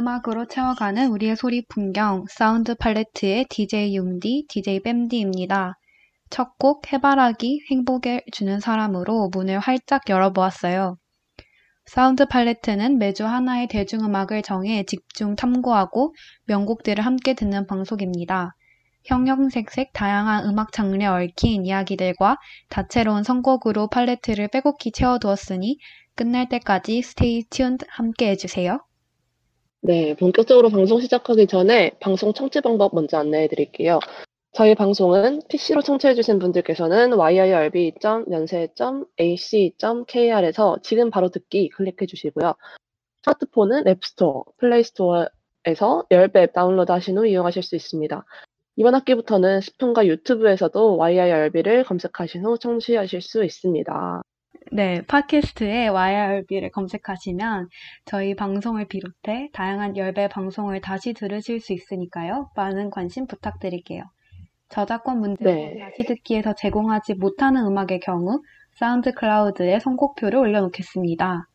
음악으로 채워가는 우리의 소리 풍경, 사운드 팔레트의 DJ 융디, DJ 뺨디입니다. 첫 곡 해바라기 행복을 주는 사람으로 문을 활짝 열어보았어요. 사운드 팔레트는 매주 하나의 대중음악을 정해 집중 탐구하고 명곡들을 함께 듣는 방송입니다. 형형색색 다양한 음악 장르에 얽힌 이야기들과 다채로운 선곡으로 팔레트를 빼곡히 채워두었으니 끝날 때까지 stay tuned 함께 해주세요. 네, 본격적으로 방송 시작하기 전에 방송 청취 방법 먼저 안내해 드릴게요. 저희 방송은 PC로 청취해 주신 분들께서는 yirb.yonsei.ac.kr에서 지금 바로 듣기 클릭해 주시고요. 스마트폰은 앱스토어, 플레이스토어에서 열배 앱 다운로드 하신 후 이용하실 수 있습니다. 이번 학기부터는 스푼과 유튜브에서도 YIRB를 검색하신 후 청취하실 수 있습니다. 네, 팟캐스트에 YIRB를 검색하시면 저희 방송을 비롯해 다양한 열배 방송을 다시 들으실 수 있으니까요. 많은 관심 부탁드릴게요. 저작권 문제로 네. 다시 듣기에서 제공하지 못하는 음악의 경우 사운드 클라우드에 선곡표를 올려놓겠습니다.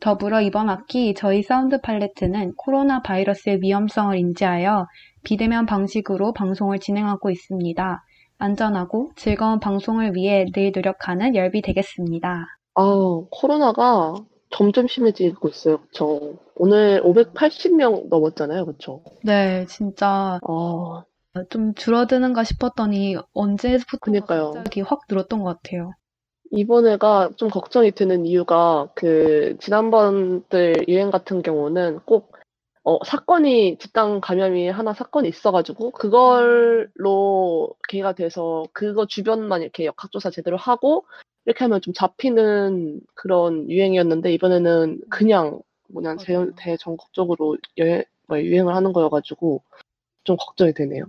더불어 이번 학기 저희 사운드 팔레트는 코로나 바이러스의 위험성을 인지하여 비대면 방식으로 방송을 진행하고 있습니다. 안전하고 즐거운 방송을 위해 늘 노력하는 열비 되겠습니다. 아, 코로나가 점점 심해지고 있어요. 그쵸? 오늘 580명 넘었잖아요. 그쵸? 네, 진짜 아, 좀 줄어드는가 싶었더니 언제부터 그니까요. 갑자기 확 늘었던 것 같아요. 이번에가 좀 걱정이 되는 이유가 그 지난번들 유행 같은 경우는 꼭 어, 사건이 집단 감염이 하나 사건이 있어가지고 그걸로 계기가 돼서 그거 주변만 이렇게 역학조사 제대로 하고 이렇게 하면 좀 잡히는 그런 유행이었는데 이번에는 그냥 뭐냐 대. 대전국적으로 여행, 뭐 유행을 하는 거여가지고 좀 걱정이 되네요.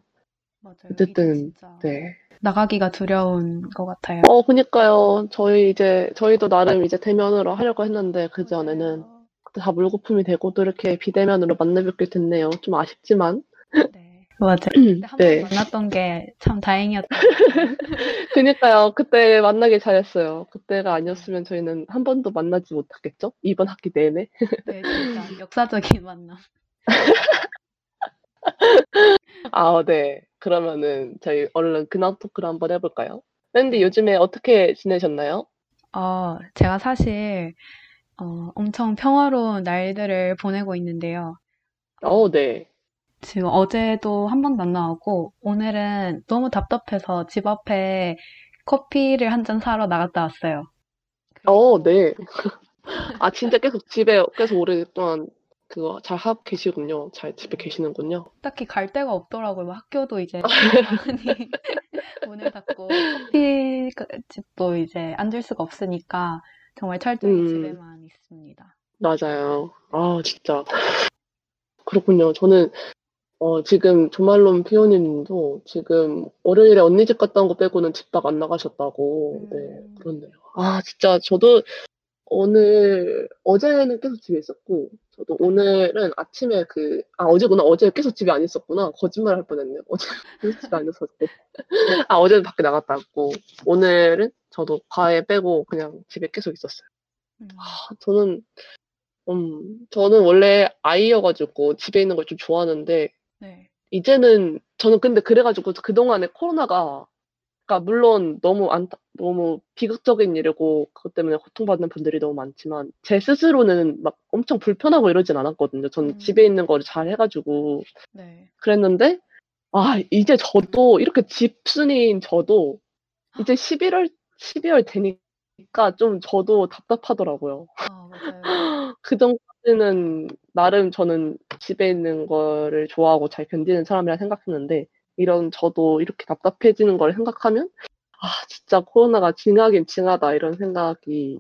맞아요. 어쨌든, 네. 나가기가 두려운 것 같아요. 어, 그니까요. 저희 이제, 저희도 나름 이제 대면으로 하려고 했는데, 그 전에는 맞아요. 그때 다 물거품이 되고 또 이렇게 비대면으로 만나 뵙게 됐네요. 좀 아쉽지만. 네, 맞아요. 한번 네. 만났던 게참 같아요. 그니까요. 그때 만나길 잘했어요. 그때가 아니었으면 저희는 한 번도 만나지 못했겠죠? 이번 학기 내내. 네, 진짜 역사적인 만남. 아, 네. 그러면은 저희 얼른 근황 토크를 한번 해볼까요? 랜디 요즘에 어떻게 지내셨나요? 어, 제가 사실 어, 엄청 평화로운 날들을 보내고 있는데요. 어, 네. 지금 어제도 한 번도 안 나오고 오늘은 너무 답답해서 집 앞에 커피를 한 잔 사러 나갔다 왔어요. 어, 네. 아, 진짜 계속 집에 계속 오랫동안 그거 잘 하고 계시군요. 잘 집에 계시는군요. 딱히 갈 데가 없더라고요. 뭐 학교도 이제 문을 닫고 커피집도 이제 앉을 수가 없으니까 정말 철저히 음. 집에만 있습니다. 맞아요. 아, 진짜. 그렇군요. 저는, 어, 지금 조말론 피오니님도 지금 월요일에 언니 집 갔다 온 거 빼고는 집 밖 안 나가셨다고. 네, 음. 그렇네요. 아, 진짜 저도 오늘, 어제는 계속 집에 있었고, 저도 오늘은 아침에 그, 아, 어제구나. 어제 계속 집에 안 있었구나. 거짓말 할 뻔했네요. 어제 계속 집에 안 있었고. 아, 어제는 밖에 나갔다 왔고, 오늘은 저도 과외 빼고 그냥 집에 계속 있었어요. 음, 저는, 음, 저는 원래 아이여가지고 집에 있는 걸 좀 좋아하는데, 네. 이제는, 저는 근데 그래가지고 그동안에 코로나가, 그러니까 물론 너무 안, 너무 비극적인 일이고, 그것 때문에 고통받는 분들이 너무 많지만, 제 스스로는 막 엄청 불편하고 이러진 않았거든요. 저는 음. 집에 있는 거를 잘 해가지고, 네. 그랬는데, 아 이제 저도 이렇게 집순이인 저도 이제 11월 12월 되니까 좀 저도 답답하더라고요. 아 맞아요. 그전까지는 나름 저는 집에 있는 거를 좋아하고 잘 견디는 사람이라 생각했는데 이런 저도 이렇게 답답해지는 걸 생각하면 '아 진짜 코로나가 징하긴 징하다.' 이런 생각이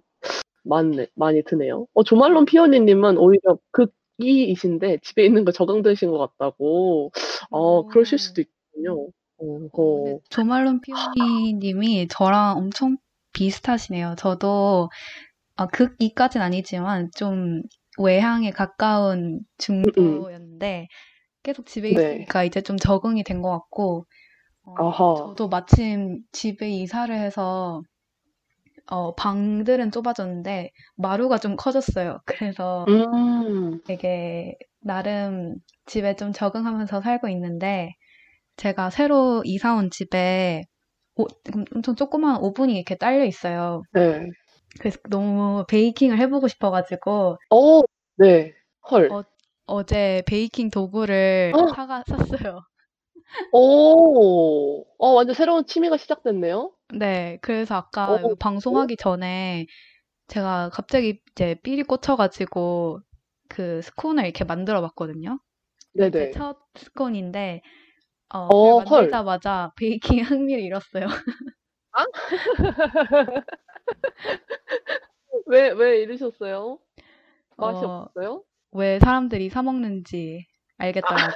많네 많이 드네요. 어 조말론 피오니 님은 오히려 극이이신데 집에 있는 거 적응되신 것 같다고. 어 그러실 오. 수도 있군요. 어 어허. 조말론 피오니 님이 저랑 엄청 비슷하시네요. 저도 아 극이까진 아니지만 좀 외향에 가까운 음음. 중도였는데 계속 집에 네. 있으니까 이제 좀 적응이 된 것 같고 어. 저도 마침 집에 이사를 해서 어 방들은 좁아졌는데 마루가 좀 커졌어요. 그래서 음. 되게 나름 집에 좀 적응하면서 살고 있는데 제가 새로 이사 온 집에 오 엄청 조그마한 오븐이 이렇게 딸려 있어요. 네. 그래서 너무 베이킹을 해 보고 싶어 가지고 어 네. 헐. 어 어제 베이킹 도구를 사가 샀어요. 오. 어 완전 새로운 취미가 시작됐네요. 네. 그래서 어 아까 여기 네. 방송하기 전에 제가 갑자기 이제 삘이 꽂혀 가지고 그 스콘을 이렇게 만들어 봤거든요. 제 네네. 첫 스콘인데 어 그걸 어 헐. 만들자마자 베이킹에 흥미를 잃었어요. 아? 왜왜 잃으셨어요? 맛이 어 없었어요? 왜 사람들이 사 먹는지 알겠더라고요.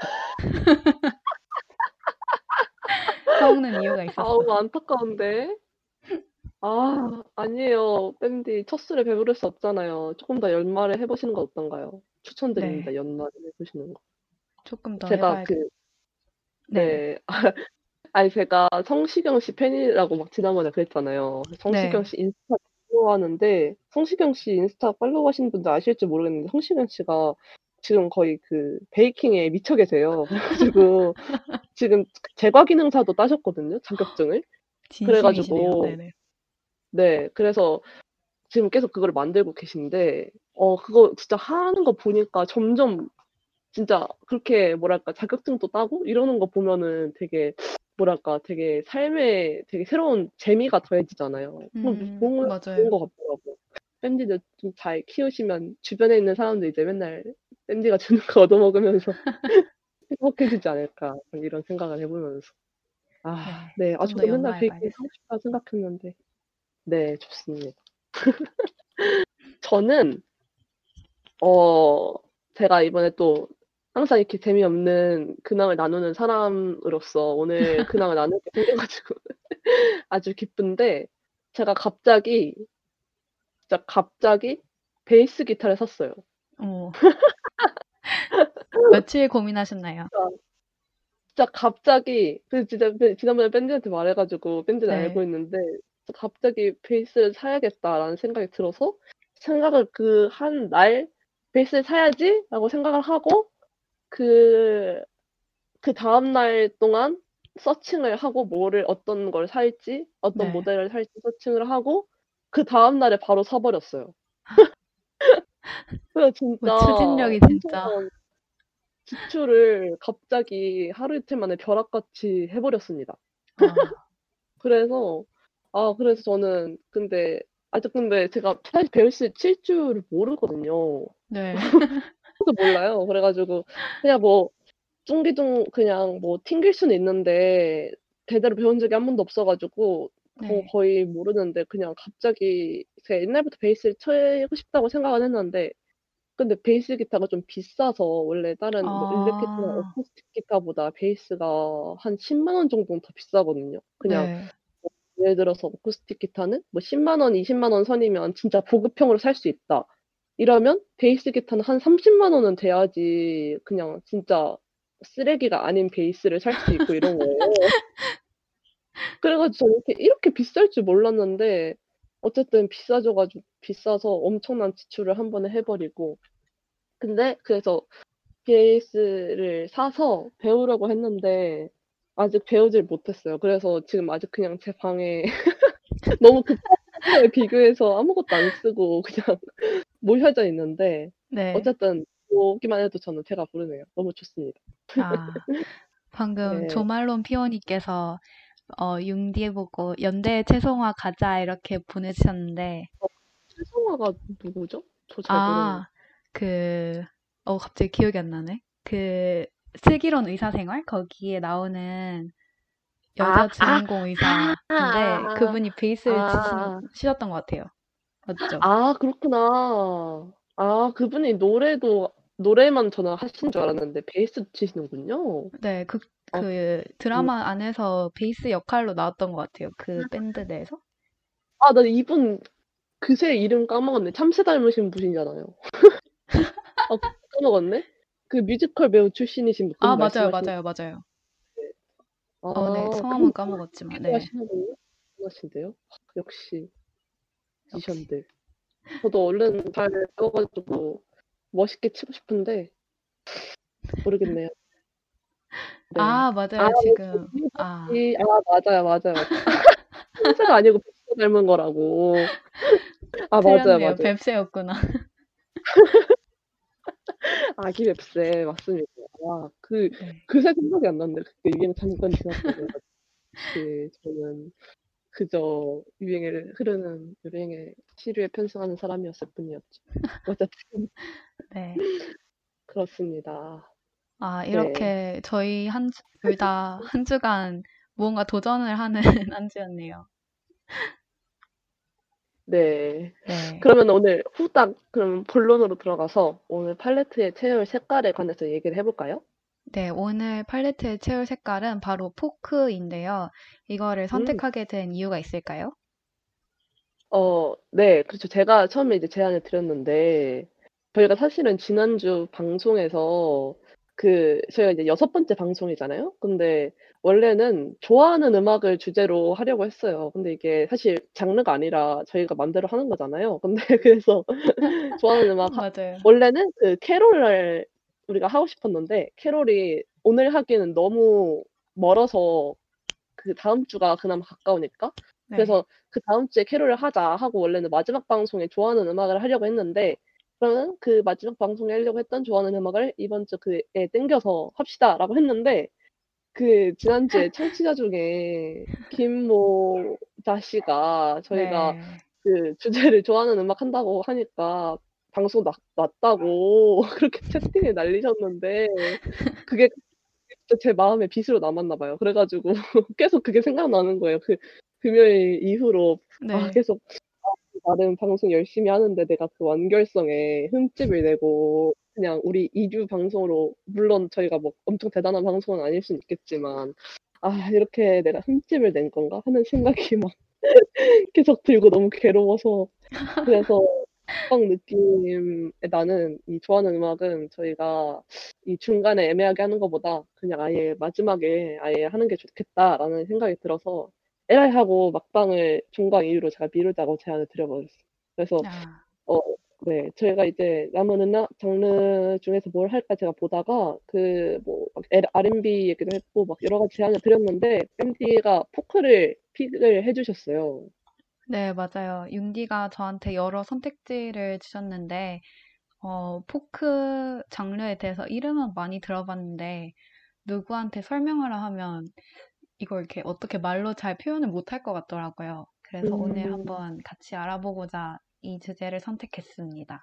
사 먹는 이유가 있었어. 아우 안타까운데. 아 아니에요. 밴디 첫 술에 배부를 수 없잖아요. 쪼끔 더 연말에 해 보시는 건 어떤가요? 추천드립니다, 네. 연말에 해 보시는 거. 조금 더해 제가 봐야겠 그 네네. 네. 아니 제가 성시경 씨 팬이라고 막 지난번에 그랬잖아요. 성시경 네. 씨 인스타 팔로우하는데 성시경 씨 인스타 팔로우 하시는 분들 아실지 모르겠는데 성시경 씨가 지금 거의 그 베이킹에 미쳐 계세요. 그래 가지고 지금 제과 기능사도 따셨거든요, 자격증을. 그래 진심이시네요. 가지고 네네. 네 그래서 지금 계속 그거를 만들고 계신데 어 그거 진짜 하는 거 보니까 점점 진짜 그렇게 뭐랄까 자격증도 따고 이러는 거 보면은 되게 뭐랄까 되게 삶에 되게 새로운 재미가 더해지잖아요. 음 좋은 좋은 맞아요. 것 같더라고요. 밴디도 좀 잘 키우시면 주변에 있는 사람들 이제 맨날 밴디가 주는 거 얻어 먹으면서 행복해지지 않을까 이런 생각을 해 보면서. 아 네. 네. 아좀더 저도 맨날 봐야겠어요. 하고 싶다 생각했는데 네 좋습니다. 저는 어 제가 이번에 또 항상 이렇게 재미없는 근황을 나누는 사람으로서 오늘 근황을 나눌 게 생겨 가지고 아주 기쁜데 제가 갑자기 진짜 갑자기 베이스 기타를 샀어요. 어. 며칠 고민하셨나요? 진짜 진짜 갑자기 그 진짜 그 지난번에 밴디한테 말해 가지고 밴디는 알고 네. 있는데 갑자기 '베이스를 사야겠다.'라는 생각이 들어서 생각을 그 한 날 '베이스를 사야지.'라고 생각을 하고 그 그 다음 날 동안 서칭을 하고 뭐를 어떤 걸 살지 어떤 네. 모델을 살지 서칭을 하고 그 다음 날에 바로 사 버렸어요. 그래서 뭐 진짜 추진력이 진짜 지출을 갑자기 하루 이틀 만에 벼락같이 해 버렸습니다. 아. 그래서 아 그래서 저는 근데 아직 근데 제가 사실 베이스 칠 줄을 모르거든요. 네. 저도 몰라요. 그래 가지고 그냥 뭐 뚱기둥 그냥 뭐 튕길 수는 있는데 제대로 배운 적이 한 번도 없어 가지고 거 네. 거의 모르는데 그냥 갑자기 제가 옛날부터 베이스를 치고 싶다고 생각은 했는데 근데 베이스 기타가 좀 비싸서 원래 다른 뭐 일렉 기타나 아. 어쿠스틱 기타보다 베이스가 한 100,000원 정도는 더 비싸거든요. 그냥 네. 뭐 예를 들어서 어쿠스틱 기타는 뭐 100,000 원, 200,000원 선이면 진짜 보급형으로 살 수 있다. 이러면 베이스 기타는 한 300,000 원은 돼야지 그냥 진짜 쓰레기가 아닌 베이스를 살 수 있고 이런 거예요. 그래 가지고 저는 이렇게 이렇게 비쌀 줄 몰랐는데 어쨌든 비싸져 가지고 비싸서 엄청난 지출을 한 번에 해 버리고 근데 그래서 베이스를 사서 배우려고 했는데 아직 배우질 못했어요. 그래서 지금 아직 그냥 제 방에 너무 급한 상태에 비교해서 아무것도 안 쓰고 그냥 모셔져 있는데 네. 어쨌든 보기만 해도 저는 배가 부르네요. 너무 좋습니다. 아. 방금 네. 조말론 피오니께서 어, 융디 보고 연대 채송화 가자 이렇게 보내주셨는데 최성화가 누구죠? 저잘 모르겠는데. 아, 그, 어, 갑자기 기억이 안 나네. 그, 슬기로운 의사생활? 거기에 나오는 여자 아, 주인공 의사인데, 아, 그분이 베이스를 아, 치셨던 것 같아요. 맞죠? 아, 그렇구나. 아, 그분이 노래도, 노래만 저는 하신 줄 알았는데, 베이스 치시는군요. 네, 그, 어, 그 드라마 안에서 베이스 역할로 나왔던 것 같아요. 그 밴드 내에서. 아, 나 이분 그새 이름 까먹었네. 참새 닮으신 분이잖아요. 아, 까먹었네? 그 뮤지컬 배우 출신이신 분 아, 맞아요, 말씀하시는 맞아요, 맞아요. 아, 어, 네, 성함은 까먹었지만, 네. 하시는군요. 하신데요? 역시 뮤지션들. 저도 얼른 잘 배워가지고 멋있게 치고 싶은데 모르겠네요. 네. 아, 맞아요, 아, 지금. 네, 아, 이- 아, 맞아요, 맞아요. 참새가 아니고 뱀새 닮은 거라고. 아, 맞아요. 맞아요. 뱁새였구나. 아기 뱁새 맞습니다. 아, 그 네. 그새 생각이 안 났네. 그때 유행 잠깐 지났다고. 그 저는 그저 유행에 흐르는 유행에 시류에 편승하는 사람이었을 뿐이었죠. 어쨌든 네. 그렇습니다. 아, 네. 이렇게 저희 한, 둘 다 한 주간 무언가 도전을 하는 한 주였네요. 네. 네. 그러면 오늘 후딱 그럼 본론으로 들어가서 오늘 팔레트의 채울 색깔에 관해서 얘기를 해볼까요? 네, 오늘 팔레트의 채울 색깔은 바로 포크인데요. 이거를 선택하게 된 이유가 있을까요? 어, 네, 그렇죠. 제가 처음에 이제 제안을 드렸는데, 저희가 사실은 지난주 방송에서 그, 저희가 이제 여섯 번째 방송이잖아요? 근데 원래는 좋아하는 음악을 주제로 하려고 했어요. 근데 이게 사실 장르가 아니라 저희가 맘대로 하는 거잖아요. 근데 그래서 좋아하는 음악, 하- 맞아요. 원래는 그 캐롤을 우리가 하고 싶었는데, 캐롤이 오늘 하기는 너무 멀어서 그 다음 주가 그나마 가까우니까, 네. 그래서 그 다음 주에 캐롤을 하자 하고 원래는 마지막 방송에 좋아하는 음악을 하려고 했는데 그러면 그 마지막 방송에 하려고 했던 좋아하는 음악을 이번 주 그에 땡겨서 합시다라고 했는데 그 지난주에 청취자 중에 김모 자 씨가 저희가 네. 그 주제를 좋아하는 음악 한다고 하니까 방송 났, 났다고 그렇게 채팅을 날리셨는데 그게 제 마음에 빚으로 남았나 봐요. 그래가지고 계속 그게 생각나는 거예요. 그 금요일 이후로 아, 네. 계속 아, 나름 방송 열심히 하는데 내가 그 완결성에 흠집을 내고 그냥 우리 2주 방송으로 물론 저희가 뭐 엄청 대단한 방송은 아닐 수는 있겠지만 아 이렇게 내가 흠집을 낸 건가 하는 생각이 막 계속 들고 너무 괴로워서 그래서 방 느낌에 나는 이 좋아하는 음악은 저희가 이 중간에 애매하게 하는 것보다 그냥 아예 마지막에 아예 하는 게 좋겠다라는 생각이 들어서 에라이 하고 막방을 중간 이유로 제가 미루자고 제안을 드려버렸어요. 그래서 아, 어, 네, 저희가 이제 남은 음악 장르 중에서 뭘 할까 제가 보다가 그뭐 R&B 얘기도 했고 막 여러 가지 제안을 드렸는데 뺨디가 포크를 픽을 해주셨어요. 네, 맞아요. 융디가 저한테 여러 선택지를 주셨는데, 어, 포크 장르에 대해서 이름은 많이 들어봤는데, 누구한테 설명을 하면 이걸 이렇게 어떻게 말로 잘 표현을 못할 것 같더라고요. 그래서 오늘 음. 한번 같이 알아보고자 이 주제를 선택했습니다.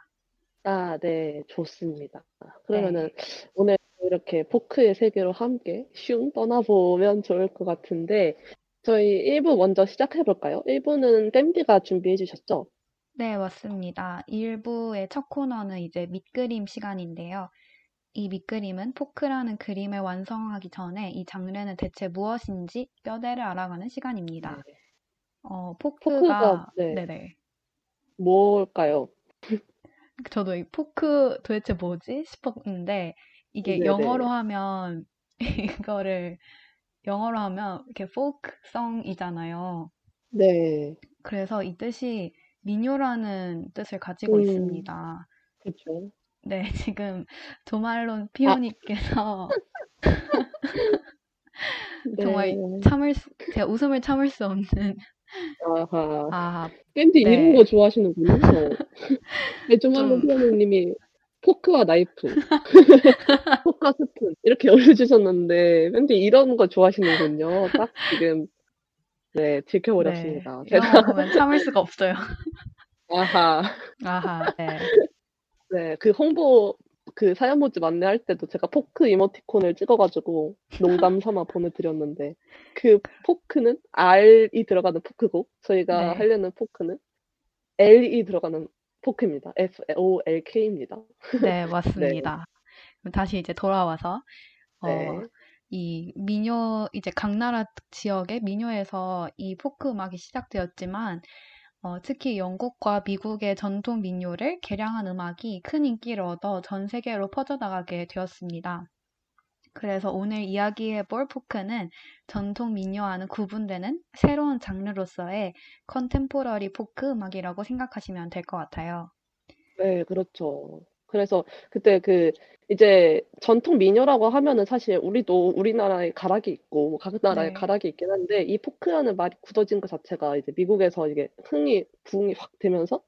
아, 네, 좋습니다. 그러면은 네. 오늘 이렇게 포크의 세계로 함께 슝 떠나보면 좋을 것 같은데 저희 1부 먼저 시작해 볼까요? 1부는 댐디가 준비해 주셨죠? 네, 맞습니다. 1부의 첫 코너는 이제 밑그림 시간인데요. 이 밑그림은 포크라는 그림을 완성하기 전에 이 장르는 대체 무엇인지 뼈대를 알아가는 시간입니다. 네. 어, 포크가, 포크가, 네. 네네. 뭘까요? 저도 이 포크 도대체 뭐지? 싶었는데, 이게 네네. 영어로 하면, 이거를, 영어로 하면 이렇게 포크송이잖아요. 네, 그래서 이 뜻이 민요라는 뜻을 가지고 음. 있습니다. 그렇죠. 네, 지금 조말론 피오님께서 정말 네. 참을 수, 제가 웃음을 참을 수 없는 아하. 아, 밴디 네. 이런 거 좋아하시는군요. 네, 조말론 좀- 피아노님이 포크와 나이프, 포크와 스푼 이렇게 올려주셨는데 왠지 이런 거 좋아하시는군요. 딱 지금 네 네. 들켜버렸습니다. 이런 제가 보면 참을 수가 없어요. 아하. 아하. 네. 네. 그 홍보 그 사연 모집 안내할 때도 제가 포크 이모티콘을 찍어 가지고 농담 삼아 보내드렸는데 그 포크는 R이 들어가는 포크고 저희가 네. 하려는 포크는 L이 들어가는 포크입니다. F-O-L-K입니다. 네, 네. 맞습니다. 그럼 다시 이제 돌아와서 네. 어, 이 민요 이제 각 나라 지역의 민요에서 이 포크 음악이 시작되었지만 어, 특히 영국과 미국의 전통 민요를 개량한 음악이 큰 인기를 얻어 전 세계로 퍼져나가게 되었습니다. 그래서 오늘 이야기해 볼 포크는 전통 민요와는 구분되는 새로운 장르로서의 contemporary 포크 음악이라고 생각하시면 될 것 같아요. 네, 그렇죠. 그래서 그때 그 이제 전통 민요라고 하면은 사실 우리도 우리나라에 가락이 있고 뭐 각 나라에 네. 가락이 있긴 한데 이 포크라는 말이 굳어진 것 자체가 이제 미국에서 이게 흥이 부흥이 확 되면서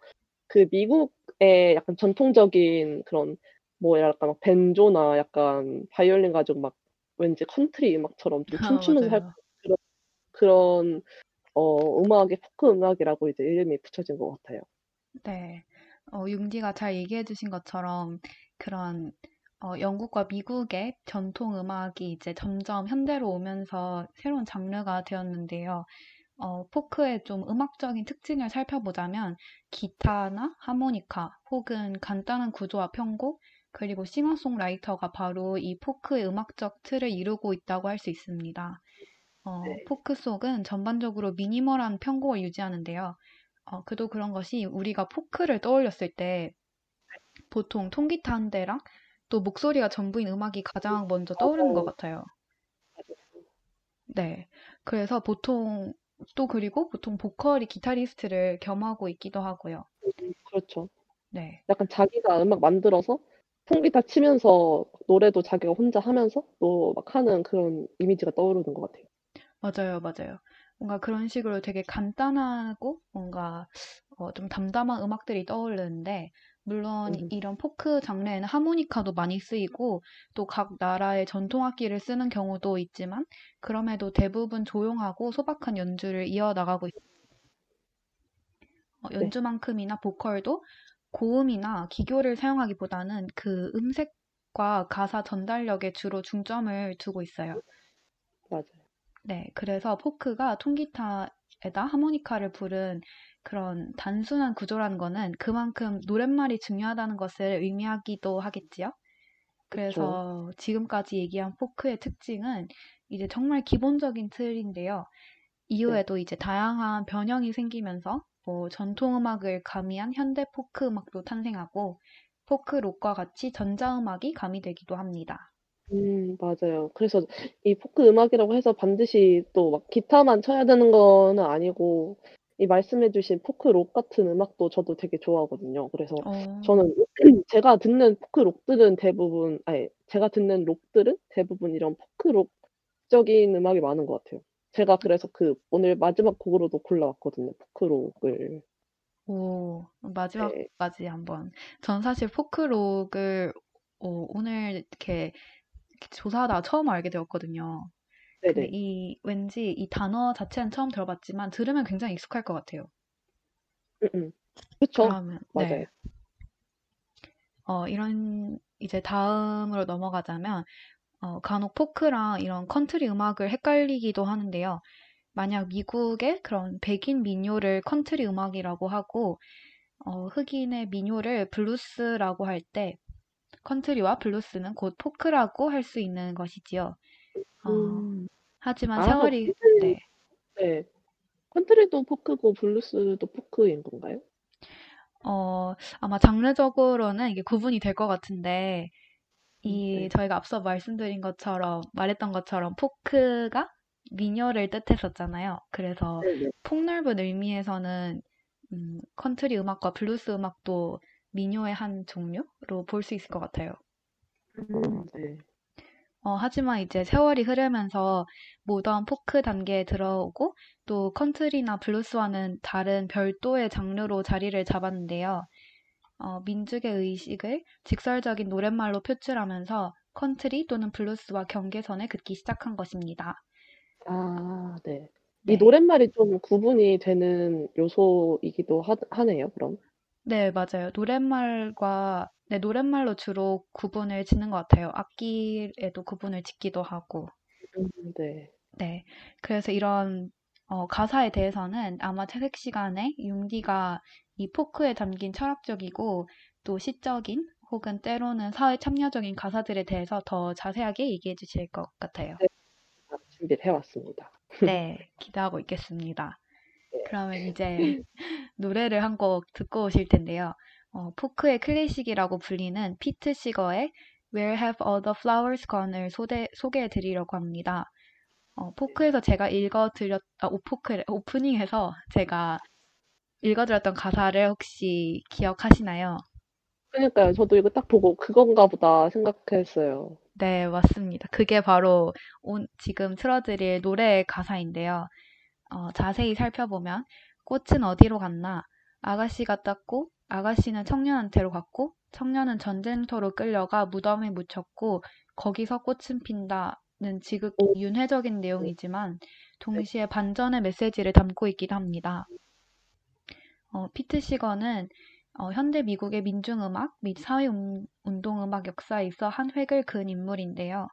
그 미국의 약간 전통적인 그런 뭐 약간 막 밴조나 약간 바이올린 가지고 막 왠지 컨트리 음악처럼 좀 아, 춤추면서 할 맞아요. 그런 그런 어 음악이 포크 음악이라고 이제 이름이 붙여진 것 같아요. 네. 어, 융디가 잘 얘기해 주신 것처럼 그런 어, 영국과 미국의 전통 음악이 이제 점점 현대로 오면서 새로운 장르가 되었는데요. 어, 포크의 좀 음악적인 특징을 살펴보자면 기타나 하모니카 혹은 간단한 구조와 편곡 그리고 싱어송라이터가 바로 이 포크의 음악적 틀을 이루고 있다고 할 수 있습니다. 어, 네. 포크 속은 전반적으로 미니멀한 편곡을 유지하는데요. 어, 그도 그런 것이 우리가 포크를 떠올렸을 때 보통 통기타 한 대랑 또 목소리가 전부인 음악이 가장 먼저 떠오르는 것. 같아요. 네. 그래서 보통 또 그리고 보통 보컬이 기타리스트를 겸하고 있기도 하고요. 음, 그렇죠. 네. 약간 자기가 음악 만들어서 통기타 치면서 노래도 자기가 혼자 하면서 또 막 하는 그런 이미지가 떠오르는 것 같아요. 맞아요, 맞아요. 뭔가 그런 식으로 되게 간단하고 뭔가 어, 좀 담담한 음악들이 떠오르는데, 물론 음, 이런 포크 장르에는 하모니카도 많이 쓰이고, 또 각 나라의 전통 악기를 쓰는 경우도 있지만, 그럼에도 대부분 조용하고 소박한 연주를 이어나가고 있- 어, 네. 연주만큼이나 보컬도 고음이나 기교를 사용하기보다는 그 음색과 가사 전달력에 주로 중점을 두고 있어요. 맞아요. 네, 그래서 포크가 통기타에다 하모니카를 부는 그런 단순한 구조라는 거는 그만큼 노랫말이 중요하다는 것을 의미하기도 하겠지요. 그래서 지금까지 얘기한 포크의 특징은 이제 정말 기본적인 틀인데요. 네. 이후에도 이제 다양한 변형이 생기면서 뭐 전통 음악을 가미한 현대 포크 음악도 탄생하고 포크 록과 같이 전자 음악이 가미되기도 합니다. 음, 맞아요. 그래서 이 포크 음악이라고 해서 반드시 또 막 기타만 쳐야 되는 거는 아니고 이 말씀해주신 포크 록 같은 음악도 저도 되게 좋아하거든요. 그래서 어, 저는 제가 듣는 포크 록들은 대부분, 아니, 제가 듣는 록들은 대부분 이런 포크 록적인 음악이 많은 것 같아요. 제가 그래서 그 오늘 마지막 곡으로도 골라왔거든요. 포크 록을. 오, 네. 마지막까지 한번. 전 사실 포크록을 어, 오늘 이렇게, 이렇게 조사하다가 처음 알게 되었거든요. 네네. 이 왠지 이 단어 자체는 처음 들어봤지만 들으면 굉장히 익숙할 것 같아요. 그쵸. 그러면 맞아요. 네. 어, 이런 이제 다음으로 넘어가자면 어, 간혹 포크랑 이런 컨트리 음악을 헷갈리기도 하는데요. 만약 미국의 그런 백인 민요를 컨트리 음악이라고 하고 어, 흑인의 민요를 블루스라고 할 때 컨트리와 블루스는 곧 포크라고 할 수 있는 것이지요. 어, 음. 하지만 아, 세월이 컨트리, 네. 네. 컨트리도 포크고 블루스도 포크인 건가요? 어, 아마 장르적으로는 이게 구분이 될 것 같은데 음, 이 네. 저희가 앞서 말씀드린 것처럼 말했던 것처럼 포크가 민요를 뜻했었잖아요. 그래서 네네. 폭넓은 의미에서는 음, 컨트리 음악과 블루스 음악도 민요의 한 종류로 볼 수 있을 것 같아요. 음, 네. 어, 하지만 이제 세월이 흐르면서 모던 포크 단계에 들어오고 또 컨트리나 블루스와는 다른 별도의 장르로 자리를 잡았는데요. 어, 민족의 의식을 직설적인 노랫말로 표출하면서 컨트리 또는 블루스와 경계선을 긋기 시작한 것입니다. 아 네. 이 네. 노랫말이 좀 구분이 되는 요소이기도 하 하네요 그럼. 네, 맞아요. 노랫말과 네, 노랫말로 주로 구분을 짓는 것 같아요. 악기에도 구분을 짓기도 하고. 음 네. 네. 그래서 이런 어, 가사에 대해서는 아마 채색 시간에 융디가 이 포크에 담긴 철학적이고 또 시적인 혹은 때로는 사회 참여적인 가사들에 대해서 더 자세하게 얘기해 주실 것 같아요. 네. 아 준비를 해 왔습니다. 네, 기대하고 있겠습니다. 그러면 이제 노래를 한 곡 듣고 오실 텐데요. 어, 포크의 클래식이라고 불리는 피트 시거의 Where Have All the Flowers Gone을 소개, 소개해 드리려고 합니다. 어, 포크에서 제가 읽어 드렸, 아, 오포크, 오프닝에서 제가 읽어드렸던 가사를 혹시 기억하시나요? 그니까요. 저도 이거 딱 보고 '그건가 보다.' 생각했어요. 네, 맞습니다. 그게 바로 온, 지금 틀어드릴 노래의 가사인데요. 어, 자세히 살펴보면 꽃은 어디로 갔나? 아가씨가 땄고 아가씨는 청년한테로 갔고 청년은 전쟁터로 끌려가 무덤에 묻혔고 거기서 꽃은 핀다는 지극 오. 윤회적인 내용이지만 동시에 반전의 메시지를 담고 있기도 합니다. 어, 피트 시거는 어, 현대 미국의 민중음악 및 사회운동음악 역사에 있어 한 획을 그은 인물인데요.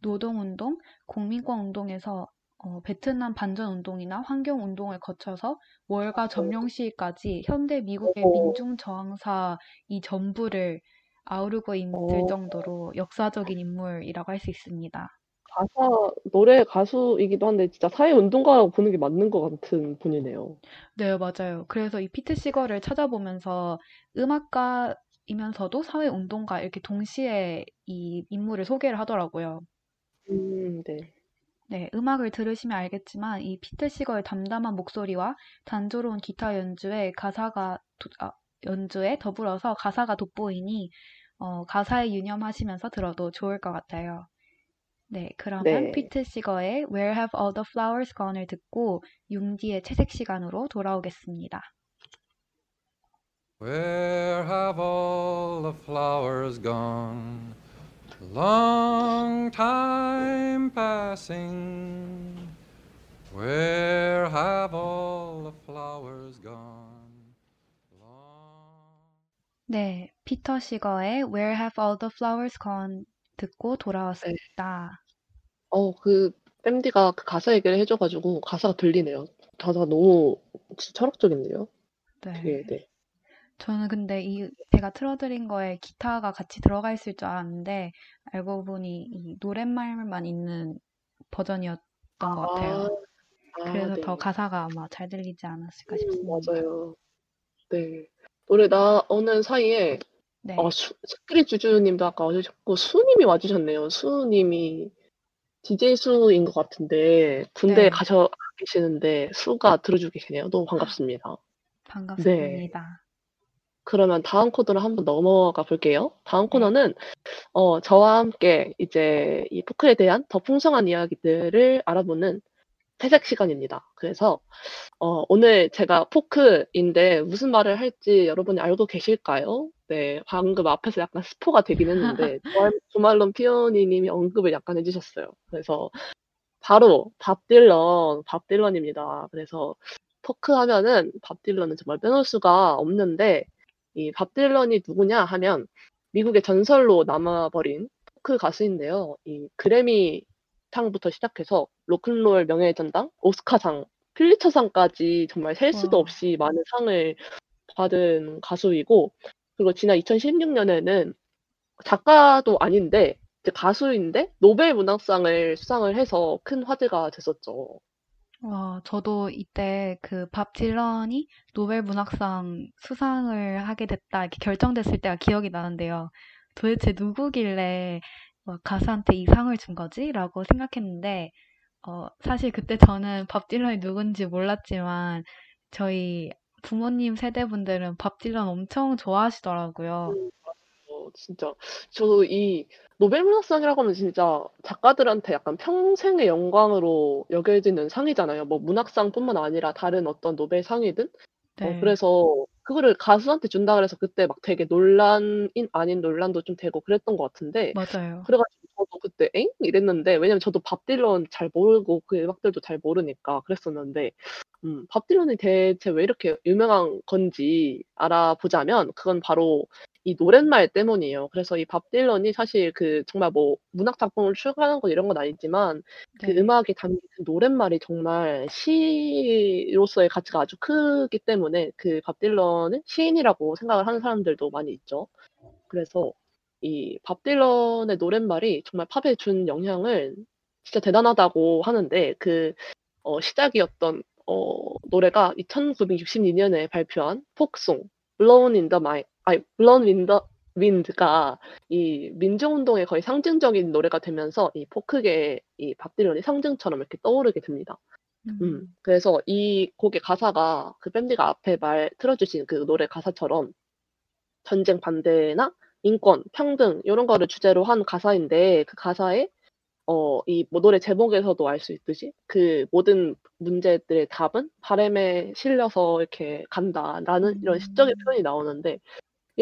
노동운동, 공민권운동에서 어, 베트남 반전운동이나 환경운동을 거쳐서 월가 점령시위까지 현대 미국의 어. 민중 저항사 이 전부를 아우르고 있을 어. 정도로 역사적인 인물이라고 할 수 있습니다. 가사 노래 가수이기도 한데 진짜 사회운동가라고 보는 게 맞는 것 같은 분이네요. 네, 맞아요. 그래서 이 피트 시거를 찾아보면서 음악가이면서도 사회운동가 이렇게 동시에 이 인물을 소개를 하더라고요. 음 네. 네, 음악을 들으시면 알겠지만 이 피트 시거의 담담한 목소리와 단조로운 기타 연주에 가사가 도- 아, 연주에 더불어서 가사가 돋보이니 어, 가사에 유념하시면서 들어도 좋을 것 같아요. 네, 그러면 네. 피트 시거의 Where Have All the Flowers Gone을 듣고 융디의 채색 시간으로 돌아오겠습니다. Where have all the flowers gone? Long time passing. Where have all the flowers gone? Long... 네, 피터 시거의 Where Have All the Flowers Gone 듣고 돌아왔습니다. 어 그 뺨디가 그 가사 얘기를 해 줘 가지고 가사가 들리네요. 가사가 너무 진짜 철학적인데요. 네. 되게 네. 저는 근데 이 제가 틀어 드린 거에 기타가 같이 들어가 있을 줄 알았는데 알고 보니 이 노랫말만 있는 버전이었던 것 같아요. 아 그래서 네. 더 가사가 아마 잘 들리지 않았을까 음 싶습니다. 맞아요. 네. 노래 나오는 사이에 네. 어수 스크린 주주 님도 아까 와 주셨고 수 님이 와 주셨네요. 수 님이 DJ 수인 것 같은데 군대에 네. 가셔 계시는데 수가 들어 주고 계시네요. 너무 반갑습니다. 반갑습니다. 그러면 다음 코너로 한번 넘어가 볼게요. 다음 네. 코너는 어 저와 함께 이제 이 포크에 대한 더 풍성한 이야기들을 알아보는 회색 시간입니다. 그래서 어 오늘 제가 포크인데 무슨 말을 할지 여러분이 알고 계실까요? 네. 방금 앞에서 약간 스포가 되긴 했는데 조알 조말론 피오니 님이 언급을 약간 해 주셨어요. 그래서 바로 밥 딜런, 밥 딜런입니다. 그래서 포크 하면은 밥 딜런은 정말 빼놓을 수가 없는데 이 밥 딜런이 누구냐 하면 미국의 전설로 남아 버린 포크 가수인데요. 이 그래미 상부터 시작해서 로큰롤 명예의 전당, 오스카상, 퓰리처상까지 정말 셀 수도 와. 없이 많은 상을 받은 가수이고 그리고 지난 2016년에는 작가도 아닌데 가수인데 노벨 문학상을 수상을 해서 큰 화제가 됐었죠. 와, 저도 이때 그 밥 딜런이 노벨 문학상 수상을 하게 됐다 이렇게 결정됐을 때가 기억이 나는데요. 도대체 누구길래 막 가수한테 이 상을 준 거지? 라고 생각했는데, 어, 사실 그때 저는 밥 딜런이 누군지 몰랐지만, 저희 부모님 세대분들은 밥 딜런 엄청 좋아하시더라고요. 음, 맞아요. 진짜 저도 이 노벨 문학상이라고 하면 진짜 작가들한테 약간 평생의 영광으로 여겨지는 상이잖아요. 뭐 문학상뿐만 아니라 다른 어떤 노벨상이든 어 네. 그래서 그거를 가수한테 준다 그래서 그때 막 되게 논란인 아닌 논란도 좀 되고 그랬던 것 같은데 맞아요. 그래 가지고 저도 그때 '엥?' 이랬는데 왜냐면 저도 밥 딜런 잘 모르고 그 음악들도 잘 모르니까 그랬었는데 음 밥 딜런이 대체 왜 이렇게 유명한 건지 알아보자면 그건 바로 이 노랫말 때문이에요. 그래서 이 밥 딜런이 사실 그 정말 뭐 문학 작품을 출간한 거 이런 건 아니지만 그 네. 음악에 담긴 그 노랫말이 정말 시로서의 가치가 아주 크기 때문에 그 밥 딜런은 시인이라고 생각을 하는 사람들도 많이 있죠. 그래서 이 밥 딜런의 노랫말이 정말 팝에 준 영향을 진짜 대단하다고 하는데 그 어 시작이었던 어 노래가 이1962 년에 발표한 포크송 Blown in the Mind 아니 in the Wind가 이 민주 운동의 거의 상징적인 노래가 되면서 이 포크계의 이밥 딜런이 상징처럼 이렇게 떠오르게 됩니다. 음. 음. 그래서 이 곡의 가사가 그 밴드가 앞에 말 틀어 주신 그 노래 가사처럼 전쟁 반대나 인권, 평등 요런 거를 주제로 한 가사인데 그 가사에 어이뭐 노래 제목에서도 알 수 있듯이 그 "모든 문제들의 답은 바람에 실려서 이렇게 간다."라는 이런 시적인 음. 표현이 나오는데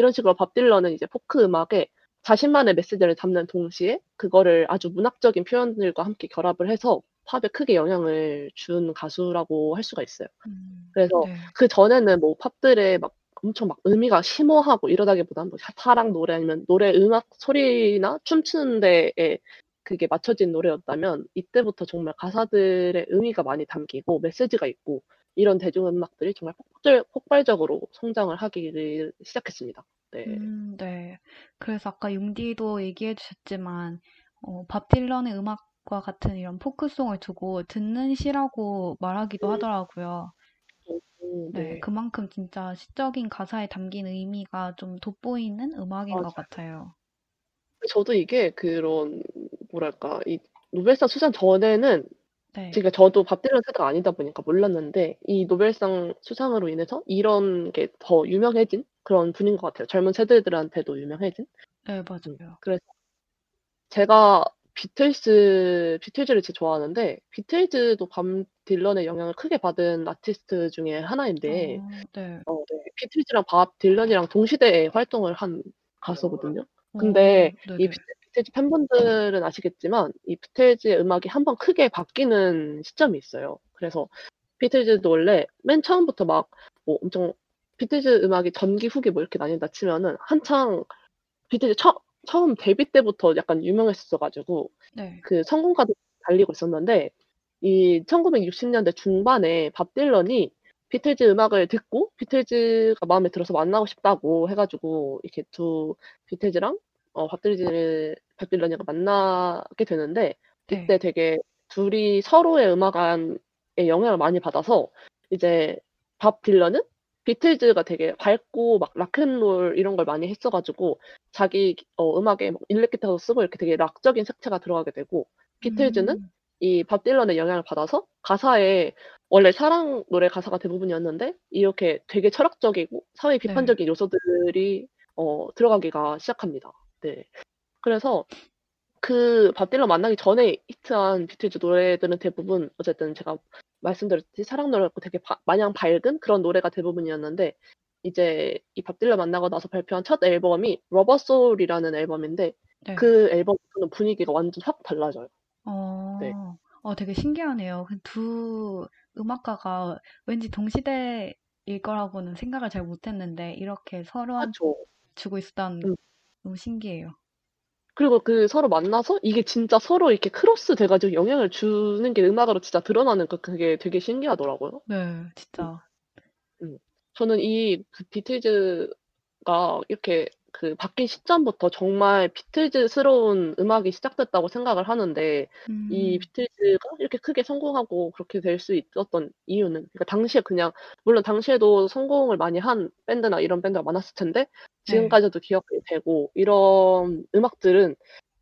이런 식으로 밥 딜런은 이제 포크 음악에 자신만의 메시지를 담는 동시에 그거를 아주 문학적인 표현들과 함께 결합을 해서 팝에 크게 영향을 준 가수라고 할 수가 있어요. 음. 그래서 네. 그 전에는 뭐 팝들의 막 엄청 막 의미가 심오하고 이러다기보다는 뭐사 사랑 노래 아니면 노래 음악 소리나 춤추는 데에 그게 맞춰진 노래였다면 이때부터 정말 가사들의 의미가 많이 담기고 메시지가 있고 이런 대중음악들이 정말 폭절 폭발 적으로 성장을 하기를 시작했습니다. 네. 음 네. 그래서 아까 융디도 얘기해 주셨지만 어 밥 딜런의 음악과 같은 이런 포크송을 두고 듣는 시라고 말하기도 음. 하더라고요. 오 네. 네. 그만큼 진짜 시적인 가사에 담긴 의미가 좀 돋보이는 음악인 것 맞아요. 같아요. 저도 이게 그런 뭐랄까 이 노벨상 수상 전에는 네. 그러니까 저도 밥 딜런 세대가 아니다 보니까 몰랐는데 이 노벨상 수상으로 인해서 이런 게 더 유명해진 그런 분인 것 같아요. 젊은 세대들한테도 유명해진. 네 음 맞아요. 그래서 제가 비틀즈 비틀즈를 진짜 좋아하는데 비틀즈도 밥 딜런의 영향을 크게 받은 아티스트 중에 하나인데 어 네. 어 네. 비틀즈랑 밥 딜런이랑 동시대에 활동을 한 가수거든요. 어 근데 이 네네. 비 틀 비틀즈 팬분들은 아시겠지만 이 비틀즈의 음악이 한 번 크게 바뀌는 시점이 있어요. 그래서 비틀즈도 원래 맨 처음부터 막 뭐 엄청 비틀즈 음악이 전기 후기 뭐 이렇게 나뉜다 치면은 한창 비틀즈 처 처음 데뷔 때부터 약간 유명했었어 가지고 네. 그 성공가도 달리고 있었는데 이 1960 년대 중반에 밥 딜런이 비틀즈 음악을 듣고 비틀즈가 마음에 들어서 만나고 싶다고 해 가지고 이렇게 두 비틀즈랑 어 밥 딜즈 밥 딜런이랑 만나게 되는데 네. 이때 되게 둘이 서로의 음악관에 영향을 많이 받아서 이제 밥 딜런은 비틀즈가 되게 밝고 막 락앤롤 이런 걸 많이 했어 가지고 자기 어 음악에 막 일렉 기타도 쓰고 이렇게 되게 락적인 색채가 들어가게 되고 비틀즈는 음. 이밥 딜런의 영향을 받아서 가사에 원래 사랑 노래 가사가 대부분이었는데 이렇게 되게 철학적이고 사회 네. 비판적인 요소들이 어 들어가기가 시작합니다. 네. 그래서 그 밥 딜런 만나기 전에 히트한 비틀즈 노래들은 대부분 어쨌든 제가 말씀드렸듯이 사랑 노래였고 되게 바 마냥 밝은 그런 노래가 대부분이었는데 이제 이 밥 딜런 만나고 나서 발표한 첫 앨범이 Rubber Soul이라는 앨범인데 네. 그 앨범부터는 분위기가 완전 확 달라져요. 네. 어. 어 되게 신기하네요. 그 두 음악가가 왠지 동시대일 거라고는 생각을 잘 못했는데 이렇게 그쵸. 주고 있었다는 음. 너무 신기해요. 그리고 그 서로 만나서 이게 진짜 서로 이렇게 크로스 돼 가지고 영향을 주는 게 음악으로 진짜 드러나는 그 그게 되게 신기하더라고요. 네. 음. 진짜. 음. 저는 이 그 비틀즈가 이렇게 그 바뀐 시점부터 정말 비틀즈스러운 음악이 시작됐다고 생각을 하는데 이 음. 비틀즈가 이렇게 크게 성공하고 그렇게 될 수 있었던 이유는 그러니까 당시에 그냥 물론 당시에도 성공을 많이 한 밴드나 이런 밴드가 많았을 텐데 네. 지금까지도 기억이 되고 이런 음악들은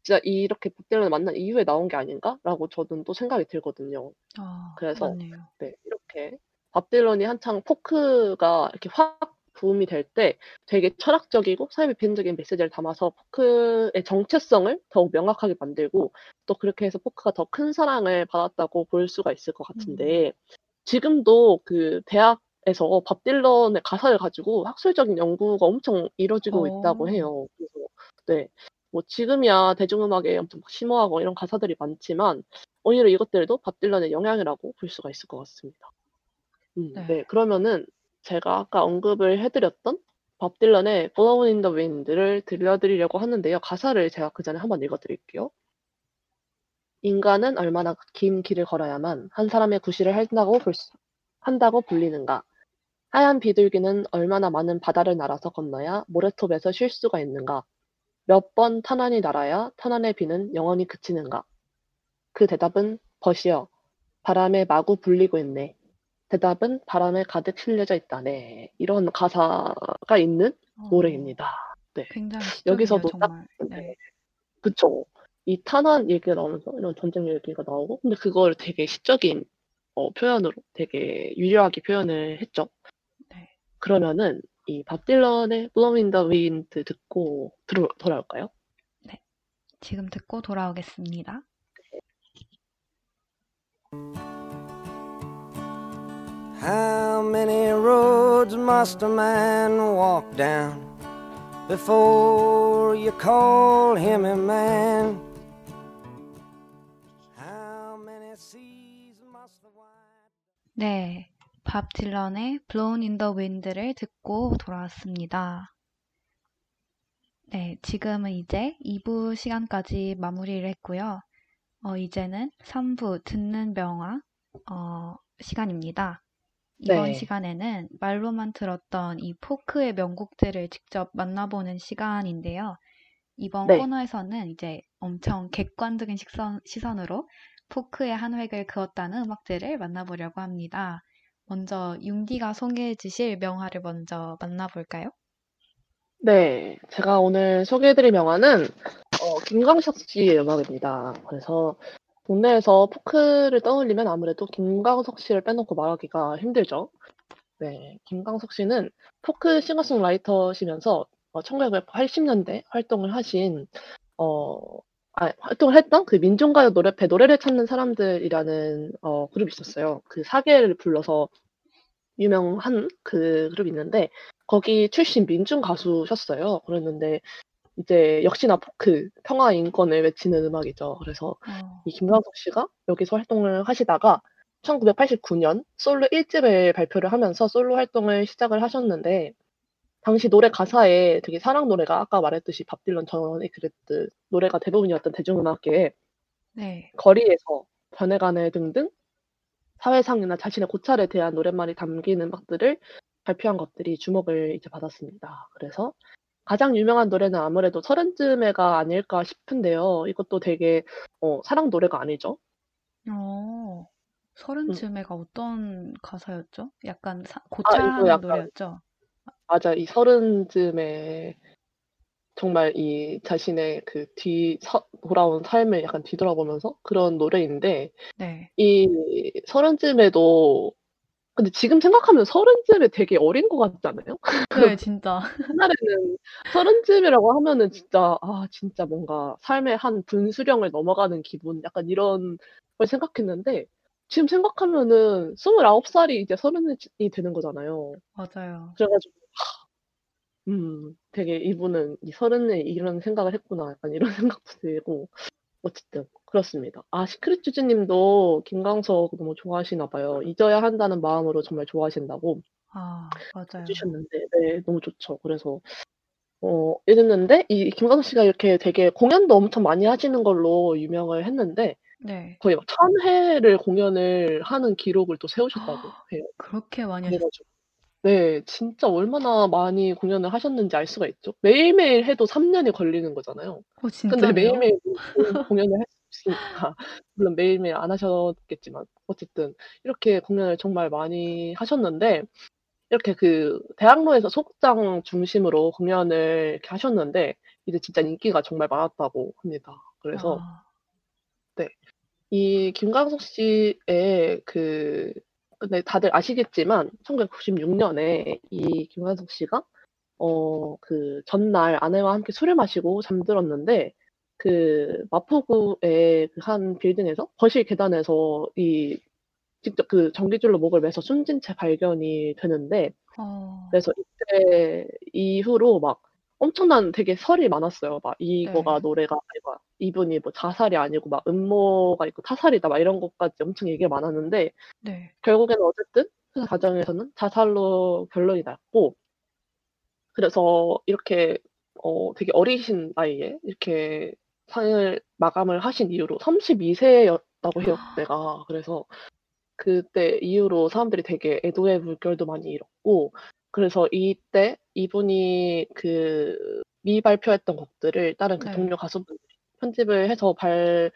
진짜 이렇게 밥 딜런을 만난 이후에 나온 게 아닌가라고 저는 또 생각이 들거든요. 아 그래서 맞네요. 네 이렇게 밥 딜런이 한창 포크가 이렇게 확 붐이 될 때 되게 철학적이고 사회 비판적인 메시지를 담아서 포크의 정체성을 더욱 명확하게 만들고 또 그렇게 해서 포크가 더 큰 사랑을 받았다고 볼 수가 있을 것 음. 같은데 지금도 그 대학에서 밥 딜런의 가사를 가지고 학술적인 연구가 엄청 이루어지고 있다고 오. 해요. 그래서 네. 뭐 지금이야 대중음악에 엄청 막 심오하고 이런 가사들이 많지만 오히려 이것들도 밥 딜런의 영향이라고 볼 수가 있을 것 같습니다. 음, 네. 네. 그러면은 제가 아까 언급을 해드렸던 밥 딜런의 Blown in the Wind를 들려드리려고 하는데요. 가사를 제가 그 전에 한번 읽어드릴게요. 인간은 얼마나 긴 길을 걸어야만 한 사람의 구실을 한다고 볼 수, 한다고 불리는가? 하얀 비둘기는 얼마나 많은 바다를 날아서 건너야 모래톱에서 쉴 수가 있는가? 몇 번 탄환이 날아야 탄환의 비는 영원히 그치는가? 그 대답은 벗이여. 바람에 마구 불리고 있네. 대답은 바람에 가득 실려져 있다네. 이런 가사가 있는 어, 노래입니다. 네. 굉장히 여기서도 딱. 네. 네. 그쵸. 이 탄환 얘기가 나오면서 이런 전쟁 얘기가 나오고, 근데 그걸 되게 시적인 어, 표현으로 되게 유려하게 표현을 했죠. 네. 그러면은 이 밥 딜런의 Blow in the Wind 듣고 들어, 돌아올까요? 지금 듣고 돌아오겠습니다. How many roads must a man walk down before you call him a man? How many seas must the white 네, 밥 딜런의 Blown in the Wind를 듣고 돌아왔습니다. 네, 지금은 이제 2부 시간까지 마무리를 했고요. 어, 이제는 3부 듣는 명화 어, 시간입니다. 이번 네. 시간에는 말로만 들었던 이 포크의 명곡들을 직접 만나보는 시간인데요. 이번 네. 코너에서는 이제 엄청 객관적인 시선, 시선으로 포크의 한 획을 그었다는 음악들을 만나보려고 합니다. 먼저 융디가 소개해 주실 명화를 먼저 만나볼까요? 네, 제가 오늘 소개해드릴 영화는 어, 김광석 씨의 음악입니다. 그래서 국내에서 포크를 떠올리면 아무래도 김광석 씨를 빼놓고 말하기가 힘들죠. 네, 김광석 씨는 포크 싱어송라이터시면서 어, 1980년대 활동을 하신 어, 아, 활동을 했던 그 민중가요 노래패 노래를 찾는 사람들이라는 어, 그룹이 있었어요. 그 사계를 불러서 유명한 그 그룹이 있는데 거기 출신 민중 가수셨어요. 그랬는데 이제 역시나 포크 평화 인권을 외치는 음악이죠. 그래서 어, 이 김광석 씨가 여기서 활동을 하시다가 1989년 솔로 1집을 발표를 하면서 솔로 활동을 시작을 하셨는데 당시 노래 가사에 되게 사랑 노래가 아까 말했듯이 밥 딜런 전에 그랬듯 노래가 대부분이었던 대중음악계에 네. 거리에서 변해가네 등등 사회상이나 자신의 고찰에 대한 노랫말이 담긴 음악들을 발표한 것들이 주목을 이제 받았습니다. 그래서 가장 유명한 노래는 아무래도 서른쯤에가 아닐까 싶은데요. 이것도 되게 어, 사랑 노래가 아니죠. 어, 서른쯤에가 어떤 가사였죠? 약간 사- 아, 이거 고찰하는 약간 노래였죠? 맞아 이 서른쯤에 정말 이 자신의 그뒤 돌아온 삶을 약간 뒤돌아보면서 그런 노래인데 네. 이 서른쯤에도 근데 지금 생각하면 서른쯤에 되게 어린 것 같지 않아요? 네, 진짜. 옛날에는 서른쯤이라고 하면은 진짜 아 진짜 뭔가 삶의 한 분수령을 넘어가는 기분 약간 이런 걸 생각했는데 지금 생각하면은 29살이 이제 서른이 되는 거잖아요. 맞아요. 그래가지고 하, 음 되게 이분은 이 서른에 이런 생각을 했구나 약간 이런 생각도 들고 어쨌든 그렇습니다. 아 시크릿 주주님도 김광석 너무 좋아하시나 봐요. 잊어야 한다는 마음으로 정말 좋아하신다고 아, 맞아요. 해주셨는데 네 너무 좋죠. 그래서 어 이랬는데 이 김광석 씨가 이렇게 되게 공연도 엄청 많이 하시는 걸로 유명을 했는데 네. 거의 막 1000회를 공연을 하는 기록을 또 세우셨다고 해요. 그렇게 많이 하셨... 그래가지고 네 진짜 얼마나 많이 공연을 하셨는지 알 수가 있죠. 매일매일 해도 3 년이 걸리는 거잖아요. 어, 근데 진짜네요? 매일매일 공연을 할수 있으니까 물론 매일매일 안 하셨겠지만 어쨌든 이렇게 공연을 정말 많이 하셨는데 이렇게 그 대학로에서 소극장 중심으로 공연을 이렇게 하셨는데 이제 진짜 인기가 정말 많았다고 합니다. 그래서 아, 이 김광석 씨의 그 근데 다들 아시겠지만 1996년에 이 김광석 씨가 어 그 전날 아내와 함께 술을 마시고 잠들었는데 그 마포구의 그한 빌딩에서 거실 계단에서 이 직접 그 전기줄로 목을 매서 숨진 채 발견이 되는데 어, 그래서 이때 이후로 막 엄청난 되게 설이 많았어요. 막 이거가 네. 노래가 아니고 이분이 뭐 자살이 아니고 막 음모가 있고 타살이다 막 이런 것까지 엄청 얘기가 많았는데 네. 결국에는 어쨌든 수사 과정에서는 자살로 결론이 났고 그래서 이렇게 어 되게 어리신 나이에 이렇게 상을 마감을 하신 이후로 32세였다고 해요, 그때가. 그래서 그때 이후로 사람들이 되게 애도의 물결도 많이 잃었고 그래서 이때 이분이 그 미발표했던 곡들을 다른 그 네. 동료 가수분들이 편집을 해서 발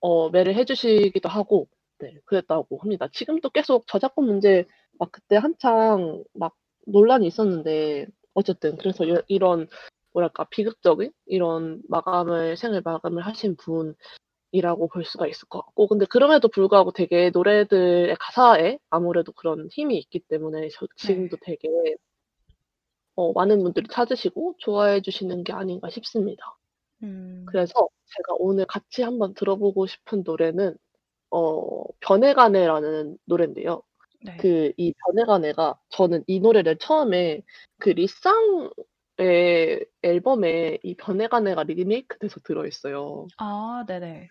어, 매를 해주시기도 하고 네, 그랬다고 합니다. 지금도 계속 저작권 문제 막 그때 한창 막 논란이 있었는데 어쨌든 그래서 이- 이런 뭐랄까 비극적인 이런 마감을 생을 마감을 하신 분이 라고 볼 수가 있을 것 같고 근데 그럼에도 불구하고 되게 노래들의 가사에 아무래도 그런 힘이 있기 때문에 저- 지금도 되게 어, 많은 분들이 찾으시고 좋아해 주시는 게 아닌가 싶습니다. 음, 그래서 제가 오늘 같이 한번 들어보고 싶은 노래는 어, 변해가네라는 노래인데요. 네. 그이 변해가네가 저는 이 노래를 처음에 그 리쌍 의 앨범에 이 변해가네가 리메이크 돼서 들어있어요. 아, 네네.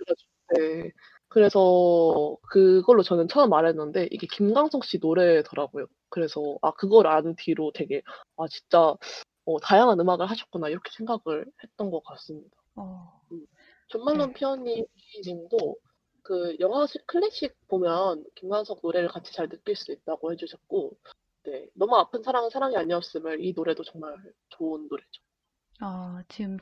네. 그래서 그걸로 저는 처음 알았는데 이게 김광석 씨 노래더라고요. 그래서 아 그걸 안 뒤로 되게 아 진짜 어, 다양한 음악을 하셨구나 이렇게 생각을 했던 것 같습니다. 어, 존 말론 네. 피아니님도 그 영화 시- 클래식 보면 김광석 노래를 같이 잘 느낄 수 있다고 해주셨고, 네 너무 아픈 사랑은 사랑이 아니었음을 이 노래도 정말 좋은 노래죠. 아, 지금,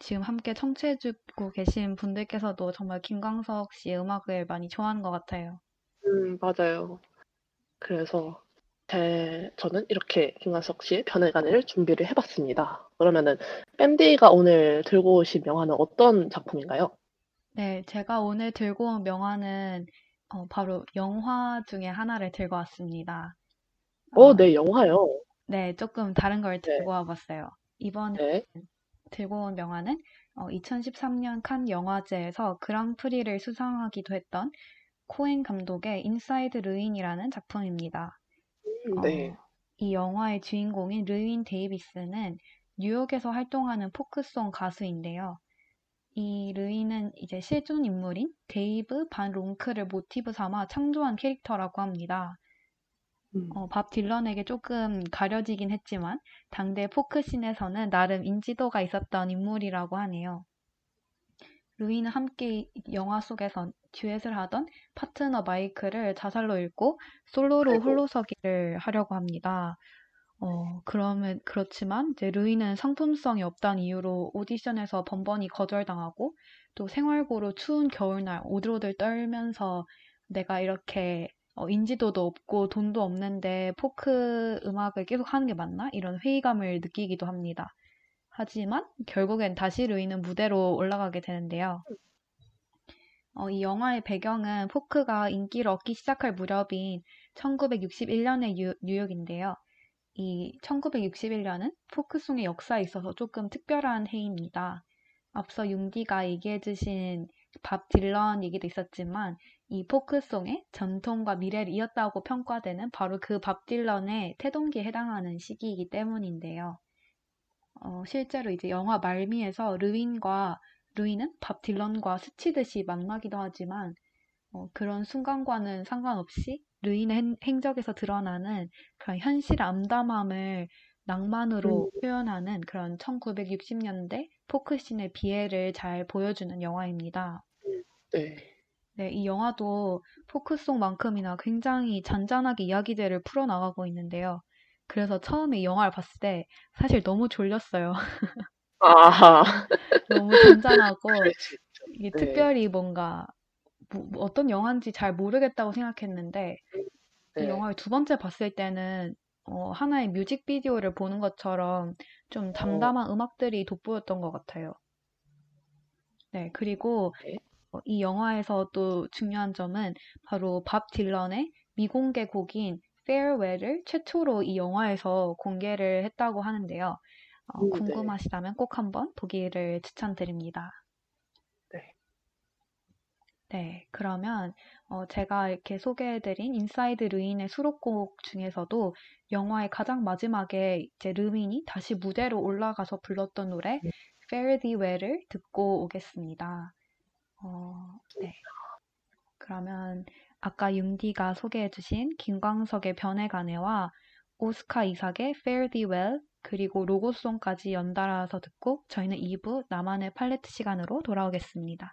지금 함께 청취해주고 계신 분들께서도 정말 김광석 씨의 음악을 많이 좋아하는 것 같아요. 음 맞아요. 그래서 제 저는 이렇게 김광석 씨의 변해간을 준비를 해봤습니다. 그러면은 밴디가 오늘 들고 오신 명화는 어떤 작품인가요? 네, 제가 오늘 들고 온 명화는 어, 바로 영화 중에 하나를 들고 왔습니다. 어, 어, 네 영화요. 네, 조금 다른 걸 네. 들고 와봤어요. 이번에 네. 들고 온 명화는 어, 2013년 칸 영화제에서 그랑프리를 수상하기도 했던 코엔 감독의 인사이드 르윈이라는 작품입니다. 음, 네. 어, 이 영화의 주인공인 르윈 데이비스는 뉴욕에서 활동하는 포크송 가수인데요. 이 르윈은 이제 실존 인물인 데이브 반 롱크를 모티브 삼아 창조한 캐릭터라고 합니다. 음, 어, 밥 딜런에게 조금 가려지긴 했지만 당대 포크씬에서는 나름 인지도가 있었던 인물이라고 하네요. 루이는 함께 영화 속에서 듀엣을 하던 파트너 마이크를 자살로 잃고 솔로로 아이고. 홀로서기를 하려고 합니다. 어, 그러면 그렇지만 이제 루이는 상품성이 없다는 이유로 오디션에서 번번이 거절당하고 또 생활고로 추운 겨울날 오들오들 떨면서 내가 이렇게 어, 인지도도 없고 돈도 없는데 포크 음악을 계속 하는 게 맞나? 이런 회의감을 느끼기도 합니다. 하지만 결국엔 다시 루이는 무대로 올라가게 되는데요. 어, 이 영화의 배경은 포크가 인기를 얻기 시작할 무렵인 1961년의 뉴욕인데요. 이 1961년은 포크송의 역사에 있어서 조금 특별한 해입니다. 앞서 융디가 얘기해 주신 밥 딜런 얘기도 있었지만 이 포크송의 전통과 미래를 이었다고 평가되는 바로 그 밥 딜런의 태동기에 해당하는 시기이기 때문인데요. 어, 실제로 이제 영화 말미에서 르윈과 루이는 밥 딜런과 스치듯이 만나기도 하지만 어, 그런 순간과는 상관없이 루인의 행- 행적에서 드러나는 그런 현실 암담함을 낭만으로 음. 표현하는 그런 1960년대 포크씬의 비애를 잘 보여주는 영화입니다. 네. 네, 이 영화도 포크송만큼이나 굉장히 잔잔하게 이야기들을 풀어나가고 있는데요. 그래서 처음에 이 영화를 봤을 때 사실 너무 졸렸어요. 아, 너무 잔잔하고. 이게 네. 특별히 뭔가 뭐- 뭐 어떤 영화인지 잘 모르겠다고 생각했는데 이 네. 영화를 두 번째 봤을 때는 어, 하나의 뮤직비디오를 보는 것처럼 좀 담담한 음악들이 돋보였던 것 같아요. 네, 그리고 네. 어, 이 영화에서 또 중요한 점은 바로 밥 딜런의 미공개 곡인 Farewell을 최초로 이 영화에서 공개를 했다고 하는데요. 어, 음, 네. 궁금하시다면 꼭 한번 보기를 추천드립니다. 네. 네, 그러면 어, 제가 이렇게 소개해드린 인사이드 르윈의 수록곡 중에서도 영화의 가장 마지막에 이제 르윈이 다시 무대로 올라가서 불렀던 노래 네. Fare Thee Well을 듣고 오겠습니다. 어, 네. 그러면 아까 융디가 소개해주신 김광석의 변해가네와 오스카 이삭의 Fare Thee Well 그리고 로고송까지 연달아서 듣고 저희는 2부 나만의 팔레트 시간으로 돌아오겠습니다.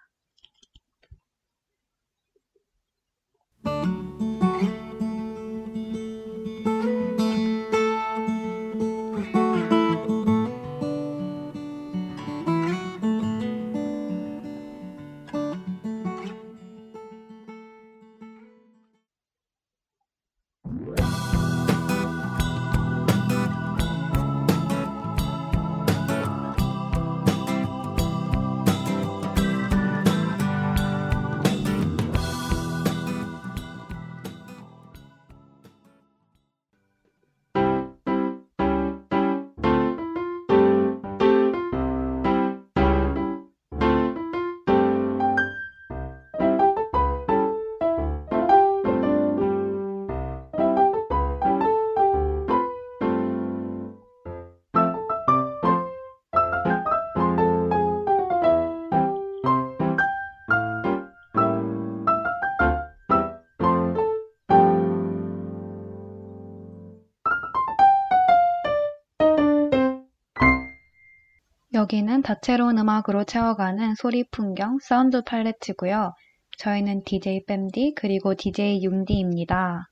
여기는 다채로운 음악으로 채워가는 소리 풍경 사운드 팔레트고요. 저희는 DJ 뺨디 그리고 DJ 융디입니다.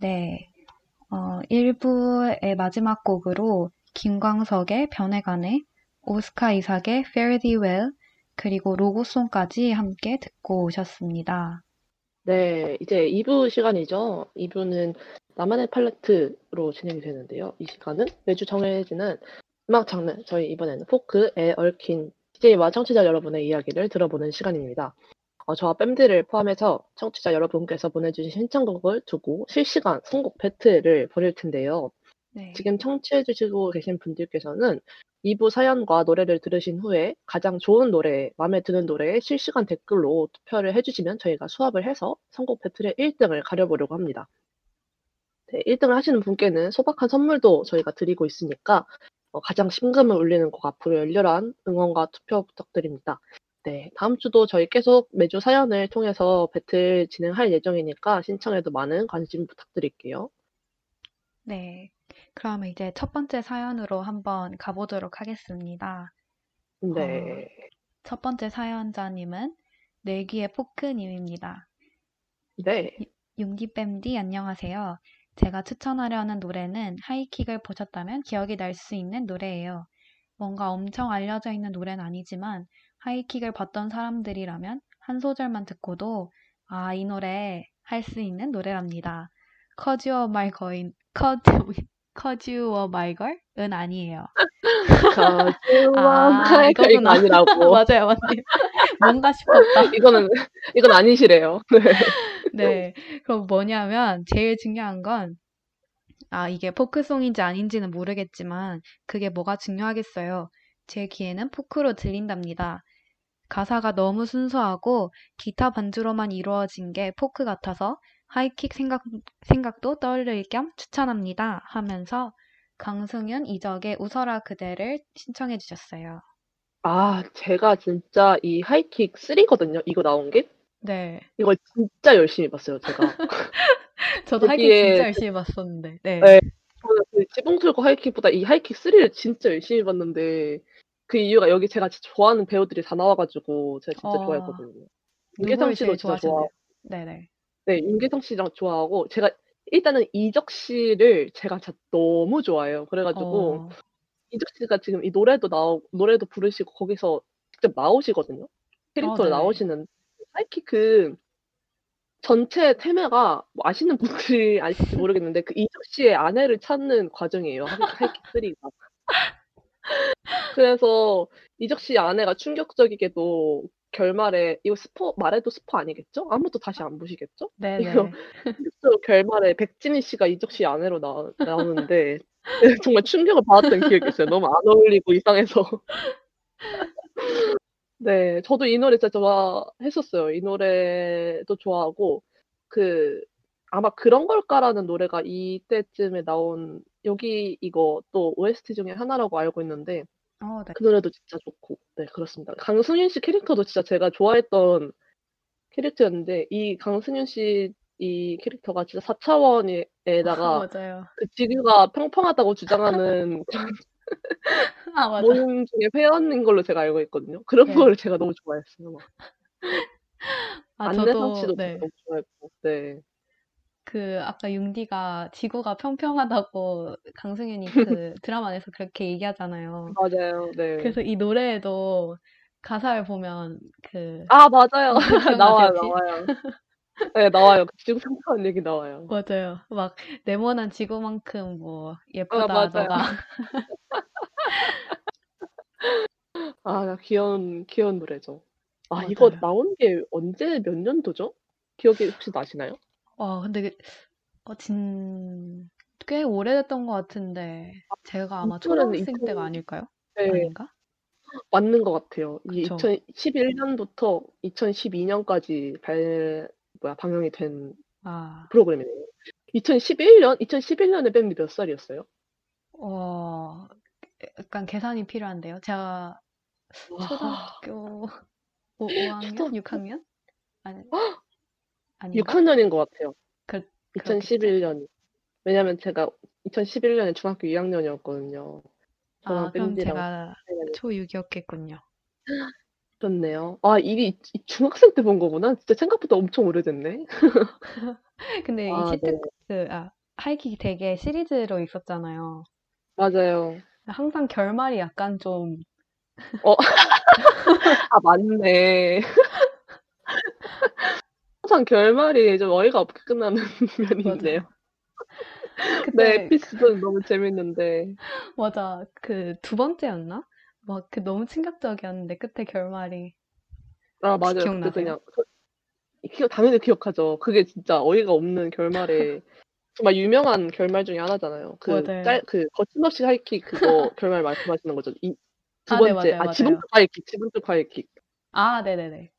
네, 어, 1부의 마지막 곡으로 김광석의 변해가네, 오스카 이삭의 Fare Thee Well, 그리고 로고송까지 함께 듣고 오셨습니다. 네, 이제 2부 시간이죠. 2부는 나만의 팔레트로 진행이 되는데요. 이 시간은 매주 정해지는 음악 장르, 저희 이번에는 포크에 얽힌 DJ와 청취자 여러분의 이야기를 들어보는 시간입니다. 어, 저와 뺨들을 포함해서 청취자 여러분께서 보내주신 신청곡을 두고 실시간 선곡 배틀을 벌일 텐데요. 네, 지금 청취해주시고 계신 분들께서는 2부 사연과 노래를 들으신 후에 가장 좋은 노래, 마음에 드는 노래에 실시간 댓글로 투표를 해주시면 저희가 수합을 해서 선곡 배틀의 1등을 가려보려고 합니다. 네, 1등을 하시는 분께는 소박한 선물도 저희가 드리고 있으니까 어, 가장 심금을 울리는 곡 앞으로 열렬한 응원과 투표 부탁드립니다. 네, 다음 주도 저희 계속 매주 사연을 통해서 배틀 진행할 예정이니까 신청에도 많은 관심 부탁드릴게요. 네. 그러면 이제 첫 번째 사연으로 한번 가보도록 하겠습니다. 네. 첫 번째 사연자님은 내귀의 포크님입니다. 네. 융디뺨디 안녕하세요. 제가 추천하려는 노래는 하이킥을 보셨다면 기억이 날 수 있는 노래예요. 뭔가 엄청 알려져 있는 노래는 아니지만 하이킥을 봤던 사람들이라면 한 소절만 듣고도 아, 이 노래 할 수 있는 노래랍니다. Cause you are my girl, cause you are my girl은 아니에요. 아, 아, 이거 이거구나. 아니라고. 맞아요, 맞아요. 뭔가 싶었다. 이거는 이건 아니시래요. 네. 네. 그럼 뭐냐면 제일 중요한 건 아, 이게 포크송인지 아닌지는 모르겠지만 그게 뭐가 중요하겠어요. 제 귀에는 포크로 들린답니다. 가사가 너무 순수하고 기타 반주로만 이루어진 게 포크 같아서 하이킥 생각, 생각도 떠올릴 겸 추천합니다. 하면서 강승윤 이적의 웃어라 그대를 신청해 주셨어요. 아, 제가 진짜 이 하이킥 3거든요. 이거 나온 게. 네. 이걸 진짜 열심히 봤어요, 제가. 저도 하이킥 거기에 진짜 열심히 봤었는데. 네. 네. 저는 그 지붕 털고 하이킥보다 이 하이킥 3를 진짜 열심히 봤는데 그 이유가 여기 제가 진짜 좋아하는 배우들이 다 나와 가지고 제가 진짜 어, 좋아했거든요. 윤계상 누구를 씨도 제일 진짜 좋아. 좋아하시나요? 네네. 네, 윤계상 씨랑 좋아하고 제가 일단은 이적 씨를 제가 진짜 너무 좋아해요. 그래 가지고 어, 이적 씨가 지금 이 노래도 나오 노래도 부르시고 거기서 직접 나오시거든요. 어, 캐릭터로 네네. 나오시는 하이킥 그 전체 테마가 뭐 아시는 분들이 아실지 모르겠는데 그 이적 씨의 아내를 찾는 과정이에요. 하이- 하이킥 3가. 그래서 이적 씨 아내가 충격적이게도 결말에 이거 스포 말해도 스포 아니겠죠? 아무도 다시 안 보시겠죠? 이거 충격적으로 결말에 백진희 씨가 이적 씨 아내로 나, 나오는데 정말 충격을 받았던 기억이 있어요. 너무 안 어울리고 이상해서. 네, 저도 이 노래 진짜 좋아했었어요. 이 노래도 좋아하고 그 아마 그런 걸까라는 노래가 이때쯤에 나온 여기 이거 또 OST 중에 하나라고 알고 있는데 어, 네. 그 노래도 진짜 좋고 네 그렇습니다. 강승윤 씨 캐릭터도 진짜 제가 좋아했던 캐릭터였는데 이 강승윤 씨 이 캐릭터가 진짜 4차원에다가 맞아요. 그 지구가 평평하다고 주장하는 아, 맞아. 모임 중에 회원인 걸로 제가 알고 있거든요. 그런 네. 거를 제가 너무 좋아했어요. 막. 아, 안내상 저도, 씨도 네. 너무 좋아했고, 네. 그, 아까 융디가 지구가 평평하다고 강승윤이 그 드라마 안에서 그렇게 얘기하잖아요. 맞아요, 네. 그래서 이 노래에도 가사를 보면 그, 아, 맞아요. 나와요? 나와요. 네, 나와요. 그 지구 평평한 얘기 나와요. 맞아요. 막, 네모난 지구만큼 뭐, 예쁘다, 맞아요. 너가. 아, 귀여운, 귀여운 노래죠. 아, 이거 맞아요. 나온 게 언제, 몇 년도죠? 기억이 혹시 나시나요? 와, 근데, 그- 어, 진, 꽤 오래됐던 것 같은데, 제가 아마 이 초등학생 2000 때가 아닐까요? 네, 아닌가? 맞는 것 같아요. 이 그쵸. 2011년부터 2012년까지 발, 뭐야, 방영이 된 아, 프로그램이네요. 2011년? 2011년에 밴드 몇 살이었어요? 어, 약간 계산이 필요한데요. 제가 와, 초등학교 5, 5학년? 초등학교? 6학년? 아니, 아닌가? 6학년인 것 같아요. 그, 2011년이. 왜냐면 제가 2011년에 중학교 2학년이었거든요. 저랑 아, 그럼 밴디랑 제가 네, 초6이었겠군요. 그렇네요. 아, 이게 이- 이 중학생 때 본 거구나. 진짜 생각보다 엄청 오래됐네. 근데 이 아, 네. 시트콤, 아, 하이킥이 되게 시리즈로 있었잖아요. 맞아요. 항상 결말이 약간 좀, 어, 아, 맞네. 항상 결말이 좀 어이가 없게 끝나는 면이 있네요. 네, 그때, 에피소드는 너무 재밌는데. 맞아. 그두 번째였나? 막 그 너무 충격적이었는데 끝에 결말이 아, 맞아요. 기억나세요? 그냥, 저- 기억, 당연히 기억하죠. 그게 진짜 어이가 없는 결말에, 정말 유명한 결말 중에 하나잖아요. 그, 맞아요. 짤, 그, 거침없이 하이킥 그거 결말 말씀하시는 거죠. 이, 두 아, 네, 번째. 맞아요, 아, 맞아요. 쪽 하이킥, 지붕 쪽 하이킥. 아, 네네네.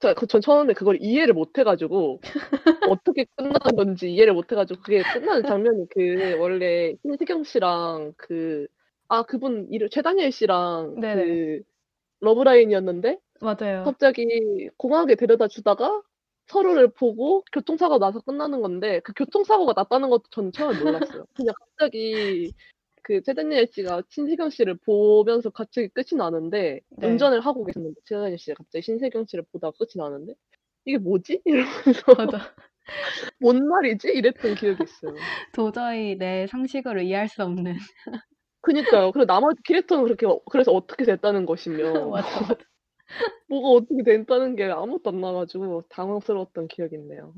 저, 그- 전 처음에 그걸 이해를 못 해가지고, 어떻게 끝나는 건지 이해를 못 해가지고, 그게 끝나는 장면이 그, 원래 신세경 씨랑 그, 아, 그분 이름, 최다니엘 씨랑 네네. 그, 러브라인이었는데, 맞아요. 갑자기 공항에 데려다 주다가 서로를 보고 교통사고 나서 끝나는 건데, 그 교통사고가 났다는 것도 저는 처음에 몰랐어요. 그냥 갑자기 그 최다니엘 씨가 신세경 씨를 보면서 갑자기 끝이 나는데, 네. 운전을 하고 계셨는데, 최다니엘 씨가 갑자기 신세경 씨를 보다가 끝이 나는데, 이게 뭐지? 이러면서, 맞아. 뭔 말이지? 이랬던 기억이 있어요. 도저히 내 상식으로 이해할 수 없는. 그니까요. 그리고 나머지 캐릭터는 그렇게, 그래서 어떻게 됐다는 것이며, 맞아, 맞아. 뭐가 어떻게 됐다는 게 아무것도 안 나가지고 당황스러웠던 기억이 있네요.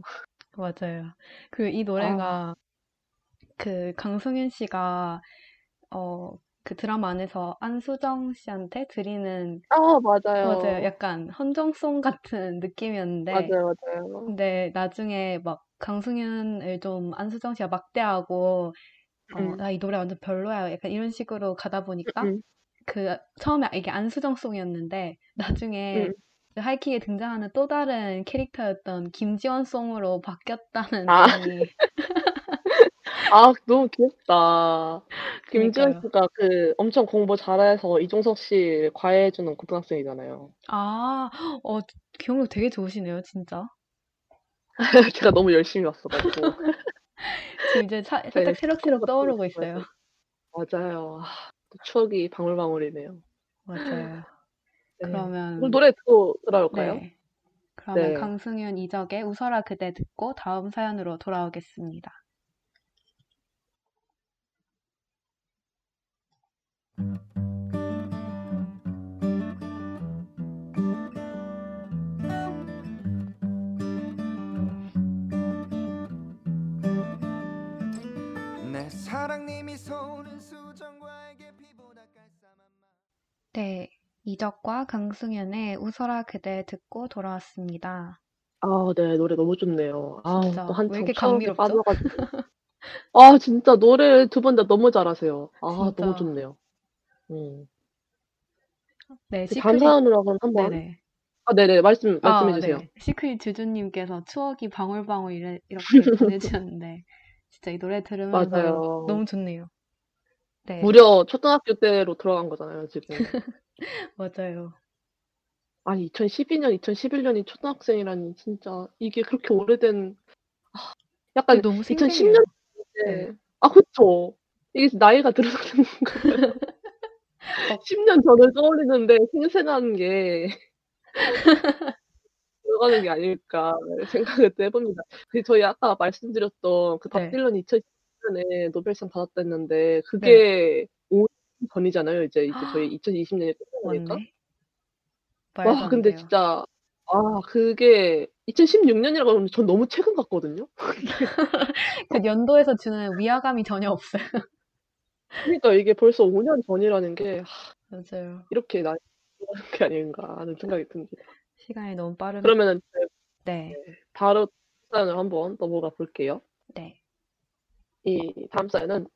맞아요. 그이 아, 노래가 그 강승윤 씨가 어 그 드라마 안에서 안수정 씨한테 드리는 아, 맞아요. 맞아요. 약간 헌정송 같은 느낌이었는데 맞아요, 맞아요. 근데 나중에 막 강승윤을 좀 안수정 씨가 막대하고 어, 음, 나 이 노래 완전 별로야. 약간 이런 식으로 가다 보니까 음, 그 처음에 이게 안수정송이었는데 나중에 음. 그 하이킥에 등장하는 또 다른 캐릭터였던 김지원송으로 바뀌었다는 아, 내용이 아, 너무 귀엽다. 김지현 그니까요. 씨가 그 엄청 공부 잘해서 이종석 씨 과외해주는 고등학생이잖아요. 아, 어, 기억력 되게 좋으시네요, 진짜. 제가 너무 열심히 왔어가지고. 지금 이제 차- 제가 살짝 새록새록 떠오르고 있어요. 맞아요. 아, 또 추억이 방울방울이네요. 맞아요. 네. 그러면, 노래 듣고 돌아올까요? 네. 그러면 네. 강승윤 이적의 웃어라 그대 듣고 다음 사연으로 돌아오겠습니다. 내 네. 이적과 강승윤의 웃어라 그대 듣고 돌아왔습니다. 아, 네, 노래 너무 좋네요. 아, 진짜. 또왜 한창 이렇게 감미롭죠? 빠져가지고. 아, 진짜 노래 두분다 너무 잘하세요. 아, 너무 진짜. 좋네요. 음. 네, 시크릿, 그럼 한번 네네. 아, 네네 말씀 아, 말씀해 주세요. 네. 시크릿 주주님께서 추억이 방울방울 이래, 이렇게 보내주셨는데, 진짜 이 노래 들으면서 맞아요. 너무 좋네요. 네, 무려 초등학교 때로 돌아간 거잖아요, 지금. 맞아요. 아니 2012년, 2011년이 초등학생이라니 진짜 이게 그렇게 오래된 아, 약간 너무 2010년 생생해요. 때 네. 아 그쵸. 이게 나이가 들어서 그런 건가요? 어. 10년 전을 떠올리는데 생생한 게 들어가는 게 아닐까 생각을 또 해봅니다. 그 저희 아까 말씀드렸던 그밥 네. 딜런이 2010년에 노벨상 받았다는데 네. 그게 5년 전이잖아요. 이제 이제 저희 2020년에 끝나니까. 맞네. 말도 와안 근데 돼요. 진짜 아 그게 2016년이라고 그러면 전 너무 최근 같거든요. 그 연도에서 주는 위화감이 전혀 없어요. 그러니까 이게 벌써 5년 전이라는 게 하, 맞아요. 이렇게 나이 게 아닌가 하는 생각이 듭니다. 시간이 너무 빠르네. 그러면은 네, 바로 사연을 한번 넘어가 볼게요. 네. 이 다음 사연은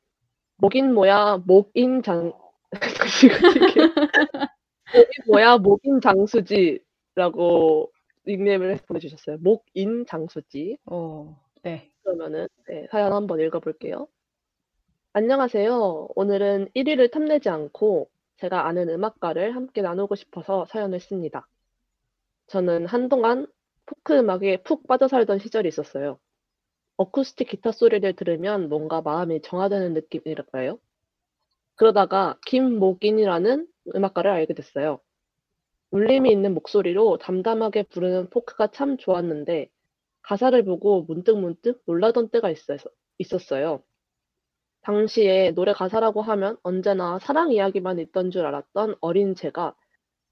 목인 뭐야 목인 장 다시 읽을게요. 목인 뭐야 목인 장수지라고 닉네임을 보내주셨어요. 목인 장수지. 오, 네. 그러면은 네, 사연 한번 읽어볼게요. 안녕하세요. 오늘은 1위를 탐내지 않고 제가 아는 음악가를 함께 나누고 싶어서 사연을 씁니다. 저는 한동안 포크 음악에 푹 빠져 살던 시절이 있었어요. 어쿠스틱 기타 소리를 들으면 뭔가 마음이 정화되는 느낌이랄까요? 그러다가 김목인이라는 음악가를 알게 됐어요. 울림이 있는 목소리로 담담하게 부르는 포크가 참 좋았는데 가사를 보고 문득문득 놀라던 때가 있었어요. 당시에 노래 가사라고 하면 언제나 사랑 이야기만 있던 줄 알았던 어린 제가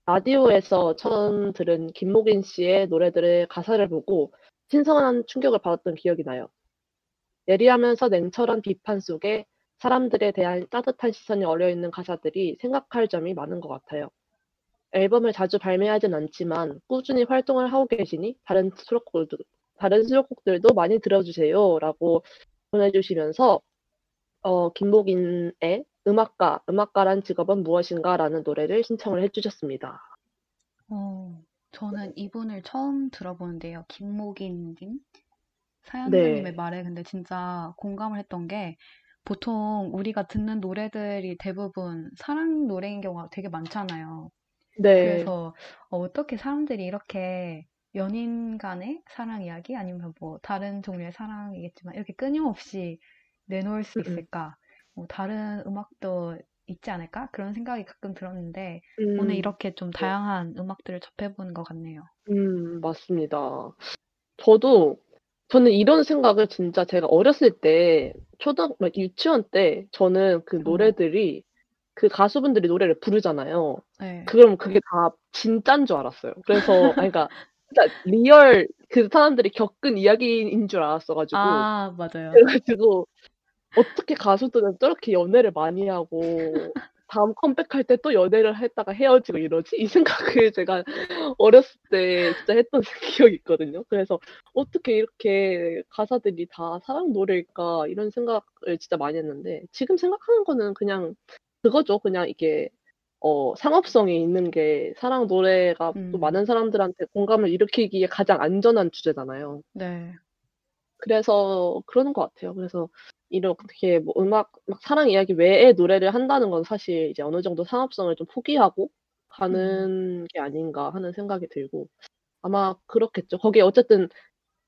라디오에서 처음 들은 김목인 씨의 노래들의 가사를 보고 신선한 충격을 받았던 기억이 나요. 예리하면서 냉철한 비판 속에 사람들에 대한 따뜻한 시선이 어려있는 가사들이 생각할 점이 많은 것 같아요. 앨범을 자주 발매하진 않지만 꾸준히 활동을 하고 계시니 다른 수록곡들도, 다른 수록곡들도 많이 들어주세요. 라고 보내주시면서 어, 김목인의 음악가, 음악가란 직업은 무엇인가 라는 노래를 신청을 해주셨습니다. 어, 저는 이분을 처음 들어보는데요. 김목인님 네. 사연자님의 말에 근데 진짜 공감을 했던 게 보통 우리가 듣는 노래들이 대부분 사랑 노래인 경우가 되게 많잖아요. 네, 그래서 어, 어떻게 사람들이 이렇게 연인 간의 사랑 이야기 아니면 뭐 다른 종류의 사랑이겠지만 이렇게 끊임없이 내놓을 수 음, 음. 있을까? 뭐 다른 음악도 있지 않을까? 그런 생각이 가끔 들었는데 오늘 음, 이렇게 좀 네. 다양한 음악들을 접해보는 것 같네요. 음, 맞습니다. 저도, 저는 이런 생각을 진짜 제가 어렸을 때, 초등, 막 유치원 때, 저는 그 어, 노래들이, 그 가수분들이 노래를 부르잖아요. 네. 그럼 그게 다 진짠 줄 알았어요. 그래서, 아니, 그러니까, 진짜 real, 그 사람들이 겪은 이야기인 줄 알았어가지고, 아, 맞아요. 그래가지고, 어떻게 가수들은 저렇게 연애를 많이 하고, 다음 컴백할 때 또 연애를 했다가 헤어지고 이러지? 이 생각을 제가 어렸을 때 진짜 했던 기억이 있거든요. 그래서 어떻게 이렇게 가사들이 다 사랑 노래일까? 이런 생각을 진짜 많이 했는데, 지금 생각하는 거는 그냥 그거죠. 그냥 이게, 어, 상업성이 있는 게 사랑 노래가 또 음, 많은 사람들한테 공감을 일으키기에 가장 안전한 주제잖아요. 네. 그래서 그러는 것 같아요. 그래서 이렇게 뭐 음악, 막 사랑 이야기 외에 노래를 한다는 건 사실 이제 어느 정도 상업성을 좀 포기하고 음, 가는 게 아닌가 하는 생각이 들고 아마 그렇겠죠. 거기에 어쨌든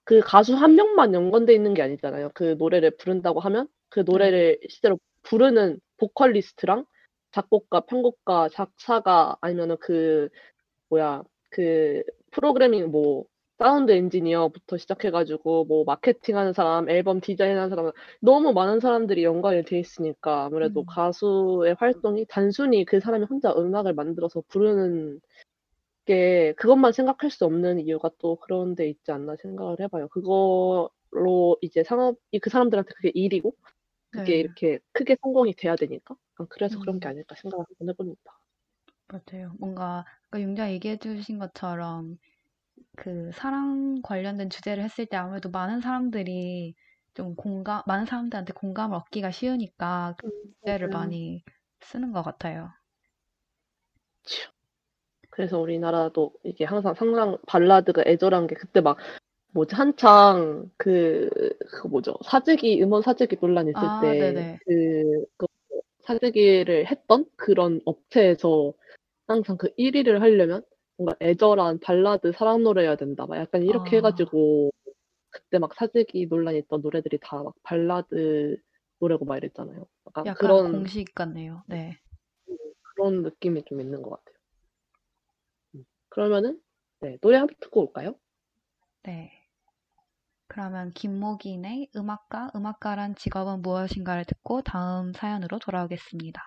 그 가수 한 명만 연관돼 있는 게 아니잖아요. 그 노래를 부른다고 하면 그 네. 노래를 실제로 부르는 보컬리스트랑 작곡가, 편곡가, 작사가 아니면은 그 뭐야 그 프로그래밍 뭐 사운드 엔지니어부터 시작해가지고 뭐 마케팅하는 사람, 앨범 디자인하는 사람 너무 많은 사람들이 연관이 돼 있으니까 아무래도 음, 가수의 활동이 단순히 그 사람이 혼자 음악을 만들어서 부르는 게 그것만 생각할 수 없는 이유가 또 그런 데 있지 않나 생각을 해봐요. 그걸로 이제 상업이 그 사람들한테 그게 일이고 그게 네. 이렇게 크게 성공이 돼야 되니까 아, 그래서 그런 게 음, 아닐까 생각을 한번 해봅니다. 맞아요. 뭔가 아까 윤자 얘기해 주신 것처럼 그 사랑 관련된 주제를 했을 때 아무래도 많은 사람들이 좀 공감, 많은 사람들한테 공감을 얻기가 쉬우니까 그 음, 주제를 맞아요. 많이 쓰는 것 같아요. 치. 그래서 우리나라도 이게 항상 상상 발라드가 애절한 게 그때 막 뭐지 한창 그 그거 뭐죠 사재기 음원 사재기 논란 있을 아, 때 네네. 그, 그 사재기를 했던 그런 업체에서 항상 그 1위를 하려면 뭔가 애절한 발라드 사랑 노래여야 된다 막 약간 이렇게 아. 해가지고 그때 막 사재기 논란이 있던 노래들이 다 막 발라드 노래고 막 이랬잖아요. 약간 약간 그런 공식 같네요. 네. 그런 느낌이 좀 있는 것 같아요. 음, 그러면은 네, 노래 한곡 듣고 올까요? 네. 그러면 김목인의 음악가, 음악가란 직업은 무엇인가를 듣고 다음 사연으로 돌아오겠습니다.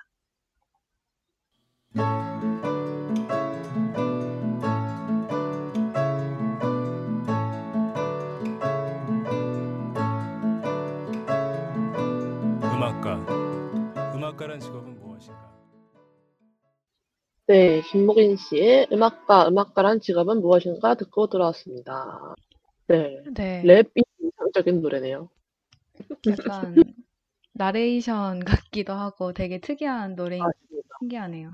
네, 김목인 씨의 음악가, 음악가란 직업은 무엇인가 듣고 돌아왔습니다. 네, 네. 랩이 인상적인 노래네요. 약간 나레이션 같기도 하고 되게 특이한 노래인 맞습니다. 신기하네요.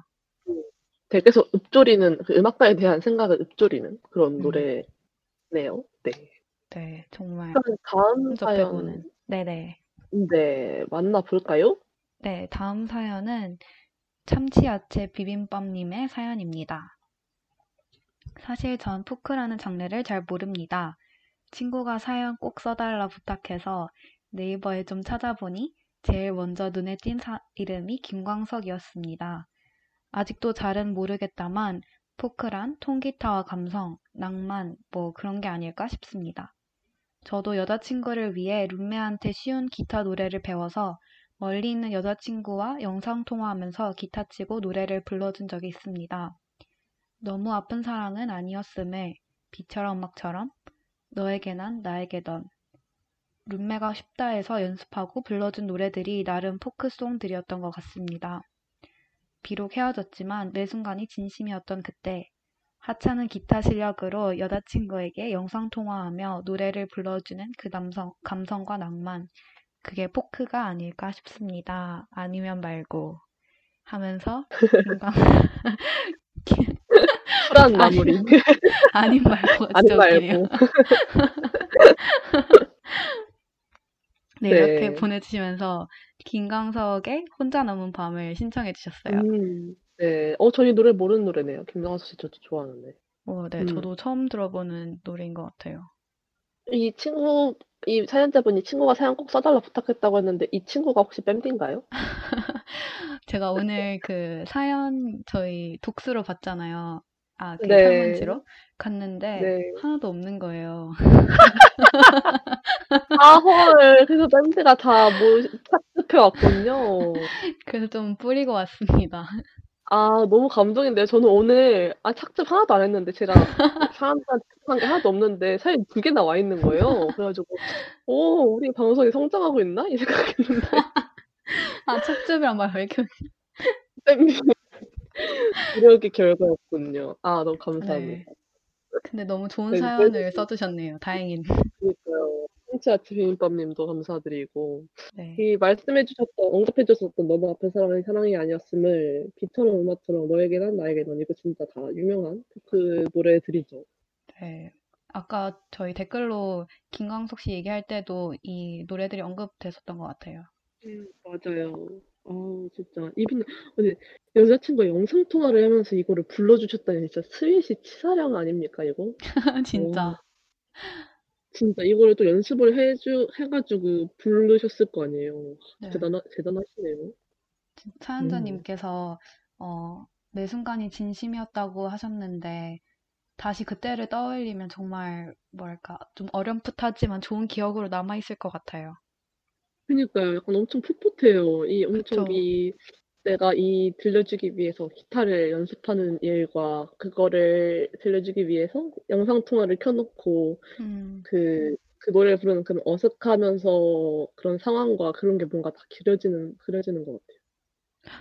되게 계속 읊조리는 그 음악가에 대한 생각을 읊조리는 그런 음. 노래네요. 네. 네, 정말 그럼 다음 혼자 사연 빼고는. 네네. 네, 만나볼까요? 네, 다음 사연은 참치야채 비빔밥님의 사연입니다. 사실 전 포크라는 장르를 잘 모릅니다. 친구가 사연 꼭 써달라 부탁해서 네이버에 좀 찾아보니 제일 먼저 눈에 띈 사- 이름이 김광석이었습니다. 아직도 잘은 모르겠다만 포크란 통기타와 감성, 낭만, 뭐 그런 게 아닐까 싶습니다. 저도 여자친구를 위해 룸메한테 쉬운 기타 노래를 배워서 멀리 있는 여자친구와 영상통화하면서 기타 치고 노래를 불러준 적이 있습니다. 너무 아픈 사랑은 아니었음에 비처럼 음악처럼 너에게 난 나에게 넌 룸메가 쉽다 해서 연습하고 불러준 노래들이 나름 포크송들이었던 것 같습니다. 비록 헤어졌지만 매 순간이 진심이었던 그때 하찮은 기타 실력으로 여자친구에게 영상통화하며 노래를 불러주는 그 남성, 감성과 낭만 그게 포크가 아닐까 싶습니다. 아니면 말고 하면서 김광 쿨한 마무리. 아닌 말고 아닌. 말고. 네, 네. 이렇게 보내주시면서 김광석의 혼자 남은 밤을 신청해 주셨어요. 음, 네. 어, 저희 노래 모르는 노래네요. 김광석 씨 저도 좋아하는데. 어, 네, 음. 저도 처음 들어보는 노래인 것 같아요. 이 친구, 이 사연자분이 친구가 사연 꼭 써달라 부탁했다고 했는데, 이 친구가 혹시 뺨디인가요? 제가 오늘 그 사연 저희 독수로 봤잖아요. 아, 그 네. 설문지로 갔는데 네. 하나도 없는 거예요. 아, 헐. 그래서 뺨디가 다 뭐, 착즙해 왔군요. 그래서 좀 뿌리고 왔습니다. 아, 너무 감동인데요. 저는 오늘, 아, 착즙 하나도 안 했는데, 제가 사람들한테 한게 하나도 없는데, 사연 두 개나 와 있는 거예요. 그래 가지고, 오, 우리 방송이 성장하고 있나? 이 생각했는데, 아, 첩즙이란 말왜 이렇게 쌤이 노력의 결과였군요. 아, 너무 감사합니다. 근데 너무 좋은 네, 사연을 네. 써주셨네요. 다행인. 그러니까요. 홍치아트 비빔밥님도 감사드리고, 네. 이 말씀해주셨던, 언급해주셨던 너무 아픈 사랑은 사랑이 아니었음을, 비처럼 음악처럼 너에게 난 나에게 넌, 이거 진짜 다 유명한 그 노래들이죠. 네. 아까 저희 댓글로 김광석 씨 얘기할 때도 이 노래들이 언급됐었던 것 같아요. 음, 맞아요. 아, 진짜. 이분, 근데 여자친구가 영상 통화를 하면서 이거를 불러주셨다니 진짜 스윗이 치사량 아닙니까, 이거? 진짜. 와, 진짜 이거를 또 연습을 해주, 해 가지고 부르셨을 거 아니에요. 네. 대단하, 대단하시네요. 사연자님께서 어, 매 순간이 진심이었다고 하셨는데 다시 그때를 떠올리면 정말 뭐랄까 좀 어렴풋하지만 좋은 기억으로 남아 있을 것 같아요. 그니까요. 약간 엄청 풋풋해요. 이 엄청 그쵸. 이 내가 이 들려주기 위해서 기타를 연습하는 일과 그거를 들려주기 위해서 영상 통화를 켜놓고 음, 그, 그 노래를 부르는 그런 어색하면서 그런 상황과 그런 게 뭔가 다 그려지는, 그려지는 것 같아요.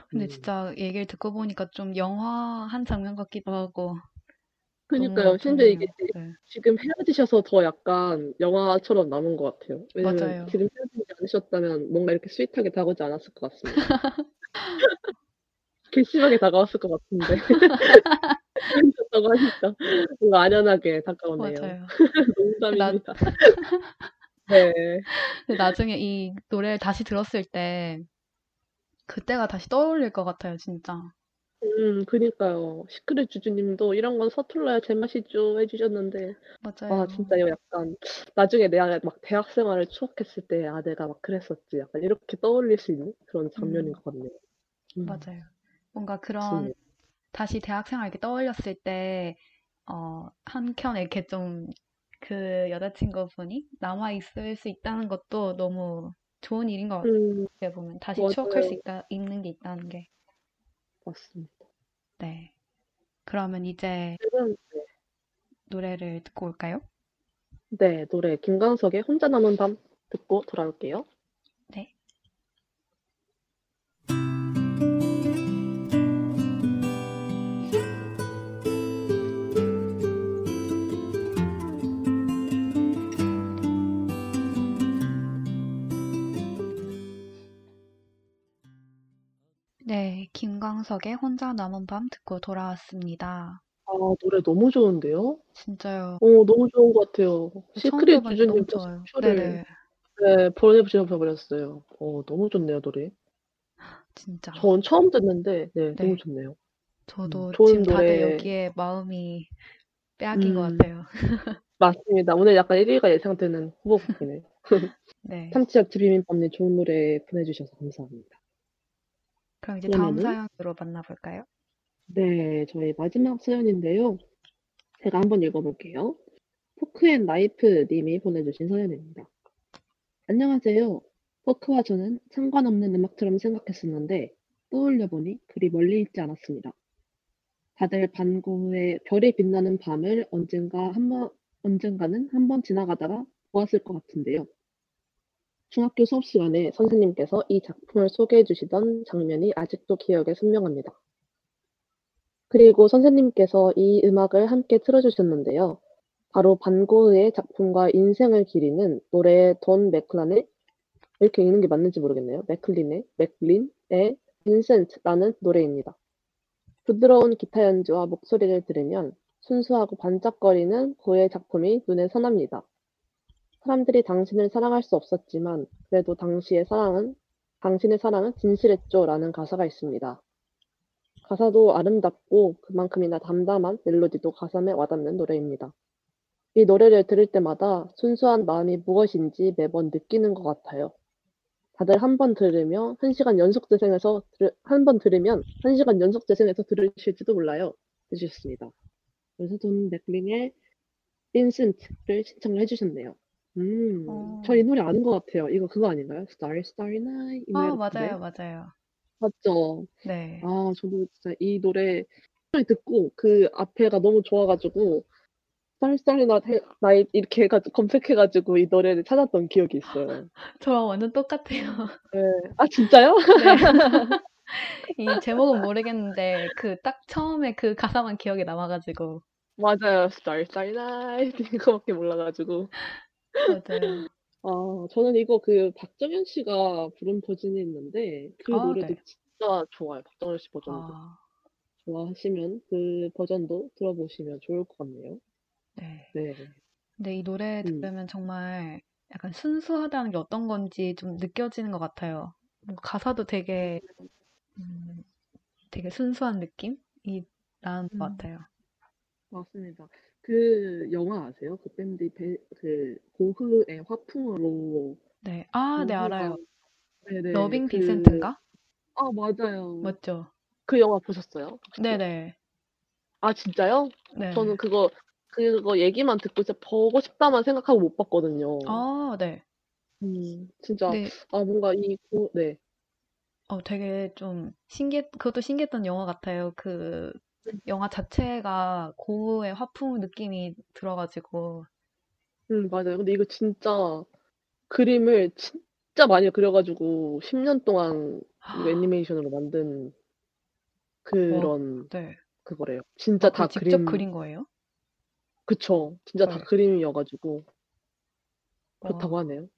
근데 음. 진짜 얘기를 듣고 보니까 좀 영화 한 장면 같기도 하고 그니까요. 너무 심지어 이게. 네. 지금 헤어지셔서 더 약간 영화처럼 남은 것 같아요. 왜냐면 맞아요. 지금 헤어지지 않으셨다면 뭔가 이렇게 스윗하게 다가오지 않았을 것 같습니다. 괘씸하게 다가왔을 것 같은데. 하셨다고 하니까 뭔가 안연하게 다가오네요. 맞아요. 농담입니다. 네. 근데 나중에 이 노래를 다시 들었을 때 그때가 다시 떠올릴 것 같아요, 진짜. 음, 그니까요. 시크릿 주주님도 이런 건 서툴러야 제맛이죠 해주셨는데, 맞아요. 아, 진짜 이거 약간, 나중에 내가 막 대학 생활을 추억했을 때, 아, 내가 막 그랬었지. 약간 이렇게 떠올릴 수 있는 그런 장면인 음. 것 같네요. 음, 맞아요. 뭔가 그런 맞습니다. 다시 대학생활 이렇게 떠올렸을 때, 어, 한켠에 이렇게 좀 그 여자친구분이 남아있을 수 있다는 것도 너무 좋은 일인 것 같아요. 음, 어떻게 보면 다시 추억할 수 맞아요. 있다, 있는 게 있다는 게. 맞습니다. 네. 그러면 이제 지금, 노래를 듣고 올까요? 네, 노래 김광석의 혼자 남은 밤 듣고 돌아올게요. 김광석의 혼자 남은 밤 듣고 돌아왔습니다. 아, 노래 너무 좋은데요? 진짜요. 어, 너무 좋은 것 같아요. 시크릿 너무 좋아요. 표를. 네, 보내주셔서 버렸어요. 어, 너무 좋네요, 노래. 진짜. 전 처음 듣는데, 네, 너무 네. 좋네요. 저도 음, 좋은 지금 다들 노래. 여기에 마음이 빼앗긴 것 음, 같아요. 맞습니다. 오늘 약간 1위가 예상되는 후보곡이네요. 네. 참치야채 비빔밥님 좋은 노래 보내주셔서 감사합니다. 그럼 이제 다음 그러면은, 사연으로 만나볼까요? 네, 저희 마지막 사연인데요. 제가 한번 읽어볼게요. 포크앤 라이프 님이 보내주신 사연입니다. 안녕하세요. 포크와 저는 상관없는 음악처럼 생각했었는데 떠올려보니 그리 멀리 있지 않았습니다. 다들 반 고흐의 별이 빛나는 밤을 언젠가 한번 언젠가는 한번 지나가다가 보았을 것 같은데요. 중학교 수업 시간에 선생님께서 이 작품을 소개해 주시던 장면이 아직도 기억에 선명합니다. 그리고 선생님께서 이 음악을 함께 틀어주셨는데요. 바로 반고흐의 작품과 인생을 기리는 노래 돈 맥클란의 이렇게 읽는 게 맞는지 모르겠네요. 맥클린의 맥린의 빈센트라는 노래입니다. 부드러운 기타 연주와 목소리를 들으면 순수하고 반짝거리는 고의 작품이 눈에 선합니다. 사람들이 당신을 사랑할 수 없었지만 그래도 당시의 사랑은 당신의 사랑은 진실했죠라는 가사가 있습니다. 가사도 아름답고 그만큼이나 담담한 멜로디도 가슴에 와닿는 노래입니다. 이 노래를 들을 때마다 순수한 마음이 무엇인지 매번 느끼는 것 같아요. 다들 한 번 들으며 한 시간 연속 재생해서 한 번 들으면 한 시간 연속 재생해서 들으실지도 몰라요. 해주셨습니다. 그래서 돈 맥린의 빈센트를 신청을 해주셨네요. 음, 어. 저이 노래 아는 것 같아요. 이거 그거 아닌가요? Starry Starry Night 이 노래 아, 같은데? 맞아요, 맞아요. 맞죠? 네. 아, 저도 진짜 이 노래 소리 듣고 그 앞에가 너무 좋아가지고 쌀쌀이나 나이 이렇게 해가지고 검색해가지고 이 노래를 찾았던 기억이 있어요. 저랑 완전 똑같아요. 네. 아 진짜요? 네. 이 제목은 모르겠는데 그 딱 처음에 그 가사만 기억에 남아가지고 맞아요. Starry Starry Night 이거밖에 몰라가지고. 맞아요. 아 저는 이거 그 박정현 씨가 부른 버전이 있는데 그 아, 노래도 네. 진짜 좋아요. 박정현 씨 버전도. 아, 좋아하시면 그 버전도 들어보시면 좋을 것 같네요. 네. 네. 근데 이 노래 음. 들으면 정말 약간 순수하다는 게 어떤 건지 좀 느껴지는 것 같아요. 뭔가 가사도 되게 음, 되게 순수한 느낌이 나는 것 음. 같아요. 맞습니다. 그 영화 아세요? 그 밴드 배, 그 고흐의 화풍으로 네. 아, 네, 고흐가 알아요. 네네 러빙 그 빈센트인가? 아 맞아요. 맞죠? 그 영화 보셨어요? 혹시? 네네. 아 진짜요? 네. 저는 그거 그거 얘기만 듣고 진짜 보고 싶다만 생각하고 못 봤거든요. 아, 네. 음 진짜 네. 아 뭔가 이 고, 네. 어, 되게 좀 신기했, 그것도 신기했던 영화 같아요. 그 음. 영화 자체가 고흐의 화풍 느낌이 들어가지고. 음 맞아요. 근데 이거 진짜 그림을 진짜 많이 그려가지고 10년 동안 이거 애니메이션으로 만든 와, 그런 네. 그거래요. 진짜 아, 다 직접 그림 그린 거예요? 그쵸. 진짜 다 헐. 그림이어가지고 그렇다고 와, 하네요.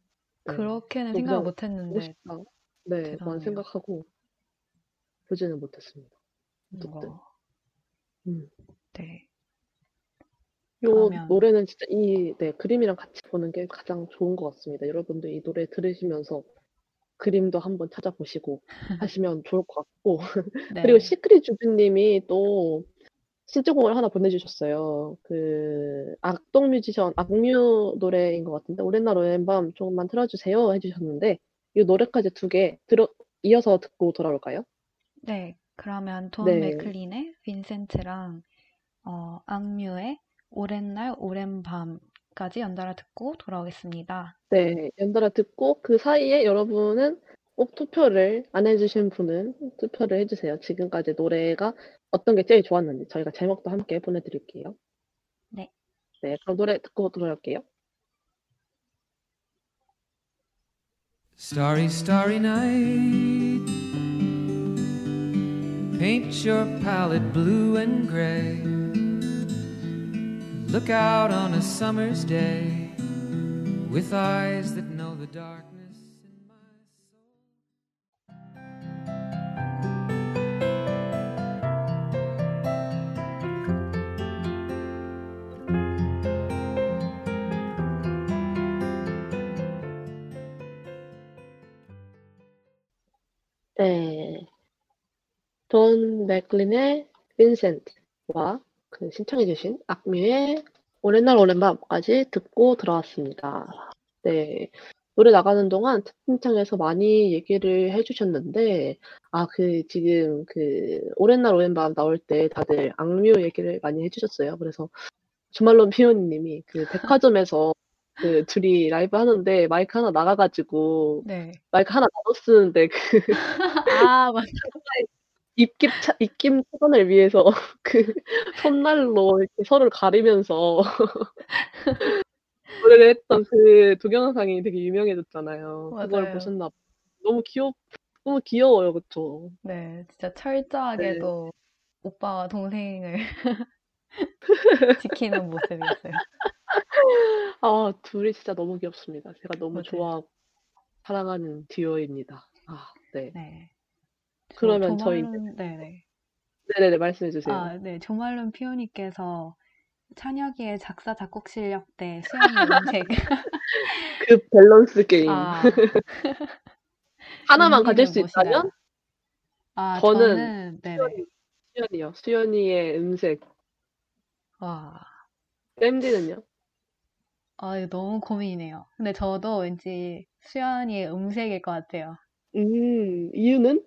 네. 그렇게는 저 생각을 그냥 못 보고 했는데 싶다. 네, 만 대단하네요. 생각하고 보지는 못했습니다. 어쨌든. 와, 음. 네. 요 그러면 노래는 진짜 이 네, 그림이랑 같이 보는 게 가장 좋은 것 같습니다. 여러분들 이 노래 들으시면서 그림도 한번 찾아보시고 하시면 좋을 것 같고 그리고 네. 시크릿 주주님이 또 신청곡을 하나 보내주셨어요. 그 악동 뮤지션 악뮤 노래인 것 같은데 오랜날 오랜 밤 조금만 틀어주세요 해주셨는데 이 노래까지 두 개 들어 이어서 듣고 돌아올까요? 네. 그러면 돈 네. 맥클린의 빈센트랑 어, 악뮤의 오랜 날 오랜 밤까지 연달아 듣고 돌아오겠습니다. 네, 연달아 듣고 그 사이에 여러분은 꼭 투표를 안 해주신 분은 투표를 해주세요. 지금까지 노래가 어떤 게 제일 좋았는지 저희가 제목도 함께 보내드릴게요. 네. 네, 그럼 노래 듣고 돌아올게요. Starry, starry night. Paint your palette blue and gray. Look out on a summer's day with eyes that know the soul. 네, 돈 맥클린의 빈센트와 그 신청해주신 악뮤의 오랜 날 오랜 밤까지 듣고 들어왔습니다. 네, 노래 나가는 동안 채팅창에서 많이 얘기를 해주셨는데, 아, 그, 지금 그, 오랜 날 오랜 밤 나올 때 다들 악뮤 얘기를 많이 해주셨어요. 그래서 주말론 피오니님이 그 백화점에서 그 둘이 라이브 하는데 마이크 하나 나가가지고 네. 마이크 하나 나눠 쓰는데 그 아, 맞 입김 차, 입김 차단을 위해서 그 손날로 이렇게 서로를 가리면서 노래를 했던 그 동영상이 되게 유명해졌잖아요. 그걸 맞아요. 보셨나 봐. 너무 귀엽, 너무 귀여워요, 그쵸? 네. 진짜 철저하게도 오빠와 동생을 지키는 모습이었어요. 아, 둘이 진짜 너무 귀엽습니다. 제가 너무 맞아요. 좋아하고 사랑하는 듀오입니다. 아, 네. 네. 조- 그러면 저희 이제- 조말론, 네네. 네네네, 말씀해 주세요. 아, 네. 조말론 피오니께서 찬혁이의 작사, 작곡 실력 대 수영의 음색. 그 밸런스 게임. 아, 하나만 가질 수 무엇이다. 있다면? 아, 저는 저는, 네네. 수연이, 수연이요. 수연이의 음색. 와, 뺨디는요? 아, 이거 너무 고민이네요. 근데 저도 왠지 수연이의 음색일 것 같아요. 음, 이유는?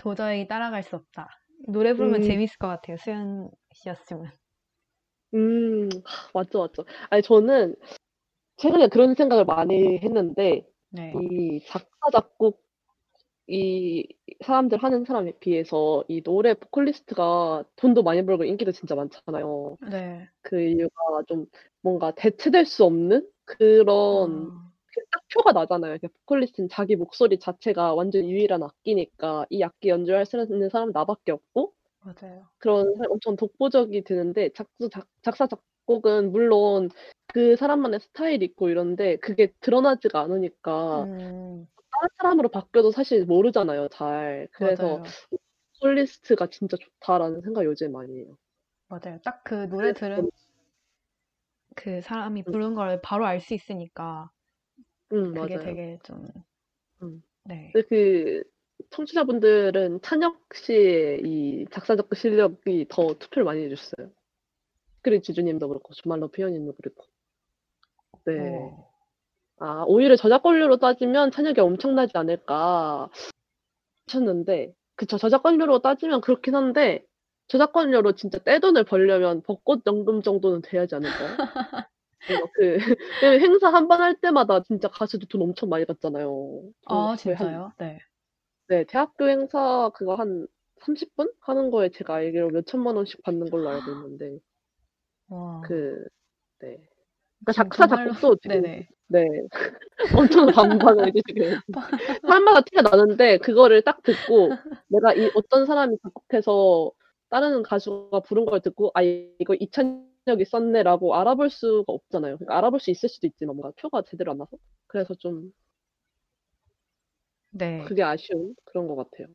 도저히 따라갈 수 없다. 노래 부르면 음. 재밌을 것 같아요. 수연 씨였으면. 음, 하, 맞죠, 맞죠. 아니, 저는 최근에 그런 생각을 많이 했는데, 네. 이 작사, 작곡, 이 사람들 하는 사람에 비해서 이 노래 보컬리스트가 돈도 많이 벌고 인기도 진짜 많잖아요. 네. 그 이유가 좀 뭔가 대체될 수 없는 그런 아, 그 딱 표가 나잖아요. 그 보컬리스트는 자기 목소리 자체가 완전 유일한 악기니까 이 악기 연주할 수 있는 사람은 나밖에 없고 맞아요. 그런 사람 엄청 독보적이 되는데 작사, 작, 작사 작곡은 물론 그 사람만의 스타일이 있고 이런데 그게 드러나지가 않으니까 음, 다른 사람으로 바뀌어도 사실 모르잖아요, 잘. 그래서 맞아요. 보컬리스트가 진짜 좋다라는 생각 요즘 많이 해요. 맞아요. 딱 그 노래 들은 그 사람이 부른 걸 바로 알 수 있으니까 응, 그게 맞아요. 되게 좀, 음. 네. 근데 그 청취자분들은 찬혁 씨의 이 작사 작곡 실력이 더 투표를 많이 해줬어요. 그리고 지주님도 그렇고 주말로 피어님도 그렇고. 네. 어, 아 오히려 저작권료로 따지면 찬혁이 엄청나지 않을까 하셨는데 그쵸 저작권료로 따지면 그렇긴 한데 저작권료로 진짜 떼돈을 벌려면 벚꽃 연금 정도는 돼야지 않을까요? 네, 그 행사 한 번 할 때마다 진짜 가수들 돈 엄청 많이 받잖아요. 아, 진짜요? 네. 네, 대학교 행사 그거 한 30분 하는 거에 제가 알기로 몇 천만 원씩 받는 걸로 알고 아. 있는데 와. 그 네. 그러니까 작사 작곡도 지금 네네. 네. 엄청 반반을 이제 지금 사람마다 티가 나는데 그거를 딱 듣고 내가 이 어떤 사람이 작곡해서 다른 가수가 부른 걸 듣고 아 이거 2000 능력이 썼네라고 알아볼 수가 없잖아요. 그러니까 알아볼 수 있을 수도 있지만 뭔가 표가 제대로 안 나서 그래서 좀 네. 그게 아쉬운 그런 것 같아요.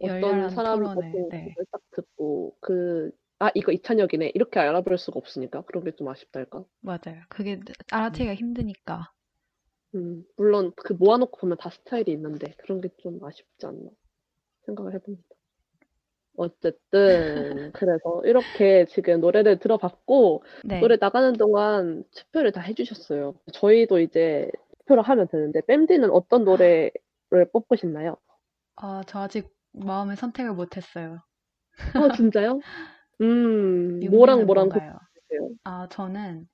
어떤 사람 토론에 어떤 네. 분을 딱 듣고 그 아 이거 이찬혁이네 이렇게 알아볼 수가 없으니까 그런 게 좀 아쉽달까. 맞아요. 그게 알아채기가 음. 힘드니까. 음, 물론 그 모아놓고 보면 다 스타일이 있는데 그런 게 좀 아쉽지 않나 생각을 해봅니다. 어쨌든 그래서 이렇게 지금 노래를 들어봤고 네. 노래 나가는 동안 투표를 다 해주셨어요. 저희도 이제 투표를 하면 되는데 뺨디는 어떤 노래를 뽑고 싶나요? 어, 저 아직 마음의 선택을 못했어요. 아 진짜요? 음, 뭐랑 뭐랑? 고르세요? 아, 저는,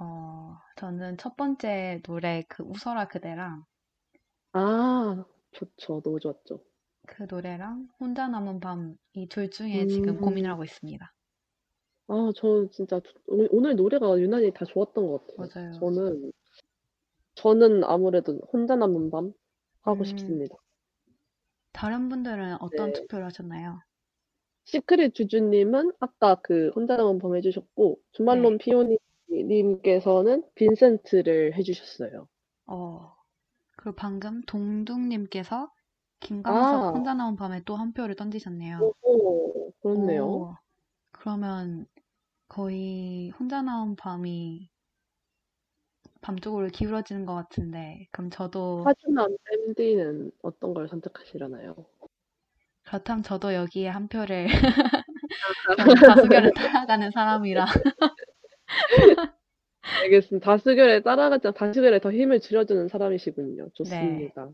어, 저는 첫 번째 노래 그 웃어라 그대랑 아, 좋죠. 너무 좋았죠. 그 노래랑 혼자 남은 밤 이 둘 중에 지금 음. 고민을 하고 있습니다. 아, 저 진짜 오늘 노래가 유난히 다 좋았던 것 같아요. 맞아요. 저는 저는 아무래도 혼자 남은 밤 하고 음. 싶습니다. 다른 분들은 어떤 네. 투표를 하셨나요? 시크릿 주주님은 아까 그 혼자 남은 밤 해주셨고 주말론 피오니님께서는 빈센트를 해주셨어요. 어, 그리고 방금 동둥님께서 김광석 아. 혼자 나온 밤에 또 한 표를 던지셨네요. 오, 그렇네요. 오, 그러면 거의 혼자 나온 밤이 밤 쪽으로 기울어지는 것 같은데, 그럼 저도, 하지만 밴디는 어떤 걸 선택하시려나요? 그렇다면 저도 여기에 한 표를 다수결을 따라가는 사람이라. 알겠습니다. 다수결에 따라가자 다수결에 더 힘을 줄여주는 사람이시군요. 네. 좋습니다.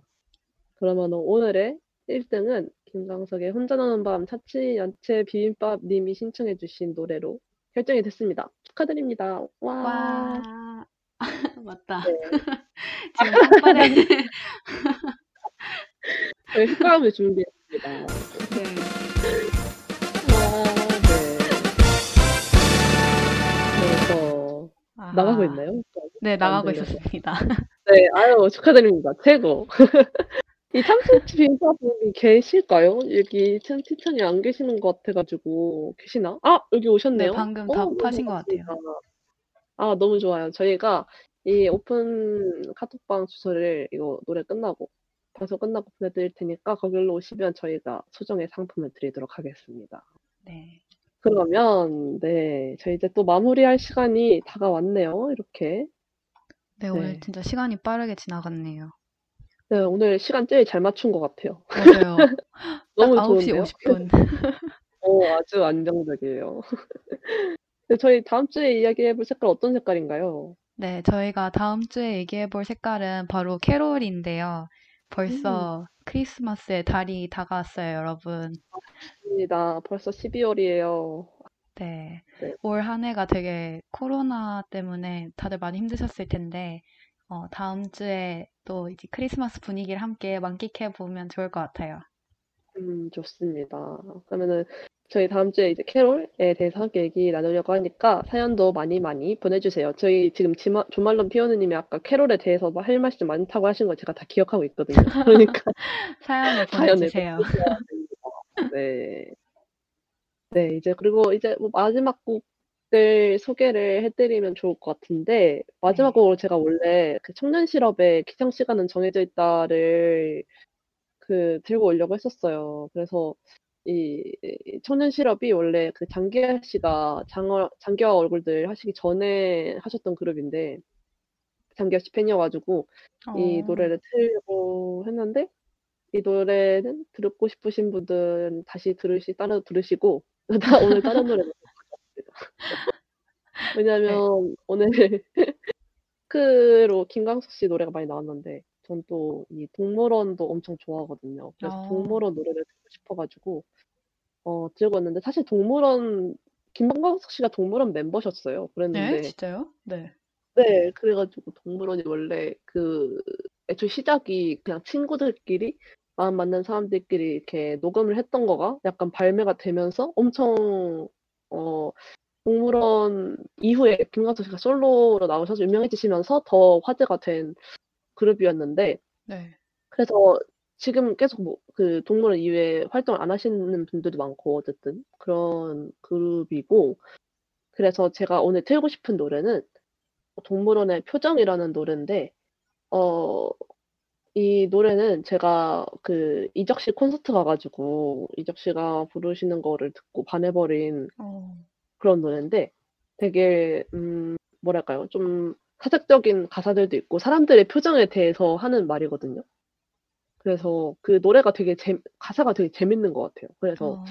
그러면 오늘의 1등은 김광석의 혼자 나는 밤 차치 야채 비빔밥 님이 신청해 주신 노래로 결정이 됐습니다. 축하드립니다. 와. 와, 맞다. 네. 지금 저희 효과음을 준비했습니다. 네. 와, 네. 그래서 나가고 아하. 있나요? 네, 나가고. 있었습니다. 네, 아유, 축하드립니다. 최고. 이 참치 비빔밥이 계실까요? 여기 참 티천이 안 계시는 것 같아가지고 계시나? 아, 여기 오셨네요. 네, 방금 어, 다 너무 파신 것 같아요. 반갑습니다. 아, 너무 좋아요. 저희가 이 오픈 카톡방 주소를 이거 노래 끝나고 방송 끝나고 보내드릴 테니까 거기로 오시면 저희가 소정의 상품을 드리도록 하겠습니다. 네. 그러면 네, 저희 이제 또 마무리할 시간이 다가왔네요. 이렇게. 네, 오늘 네. 진짜 시간이 빠르게 지나갔네요. 네, 오늘 시간 제일 잘 맞춘 것 같아요. 맞아요. 너무 딱 9시 좋은데요? 50분. 어, 아주 안정적이에요. 네, 저희 다음 주에 이야기해 볼 색깔 어떤 색깔인가요? 네, 저희가 다음 주에 얘기해 볼 색깔은 바로 캐롤인데요. 벌써 크리스마스의 달이 다가왔어요, 여러분. 입니다. 벌써 12월이에요. 네. 네. 올 한 해가 되게 코로나 때문에 다들 많이 힘드셨을 텐데, 어, 다음 주에 또 이제 크리스마스 분위기를 함께 만끽해 보면 좋을 것 같아요. 음, 좋습니다. 그러면은 저희 다음 주에 이제 캐롤에 대해서 함께 얘기 나누려고 하니까 사연도 많이 많이 보내주세요. 저희 지금 지마, 조말론 피오느님이 아까 캐롤에 대해서 뭐 할 말이 좀 많다고 하신 거 제가 다 기억하고 있거든요. 그러니까 사연을 보내주세요. 네. 네, 이제 그리고 이제 뭐 마지막 곡 들 소개를 해 드리면 좋을 것 같은데 마지막 네. 곡으로 제가 원래 그 청년 실업의 기상 시간은 정해져 있다를 그 들고 오려고 했었어요. 그래서 이, 이 청년 실업이 원래 그 장기하 씨가 장어, 장기하 얼굴들 하시기 전에 하셨던 그룹인데 장기하 씨 팬이어 가지고 이 어, 노래를 틀려고 했는데 이 노래는 듣고 싶으신 분들은 다시 들으시 따라 들으시고 나 오늘 다른 노래 왜냐면 오늘 크로 김광석 씨 노래가 많이 나왔는데 전 또 이 동물원도 엄청 좋아하거든요. 그래서 어. 동물원 노래를 듣고 싶어 가지고 어 들고 왔는데 사실 동물원 김광석 씨가 동물원 멤버셨어요. 네? 그랬는데 진짜요? 네. 네, 그래 가지고 동물원이 원래 그 애초에 시작이 그냥 친구들끼리 마음 맞는 사람들끼리 이렇게 녹음을 했던 거가 약간 발매가 되면서 엄청 어 동물원 이후에 김광석 씨가 솔로로 나오셔서 유명해지시면서 더 화제가 된 그룹이었는데 네. 그래서 지금 계속 뭐 그 동물원 이후에 활동을 안 하시는 분들도 많고 어쨌든 그런 그룹이고 그래서 제가 오늘 틀고 싶은 노래는 동물원의 표정이라는 노래인데 어 이 노래는 제가 그 이적 씨 콘서트 가가지고 이적 씨가 부르시는 거를 듣고 반해버린 어. 그런 노래인데 되게 음 뭐랄까요? 좀 사색적인 가사들도 있고 사람들의 표정에 대해서 하는 말이거든요. 그래서 그 노래가 되게 재 가사가 되게 재밌는 것 같아요. 그래서 어.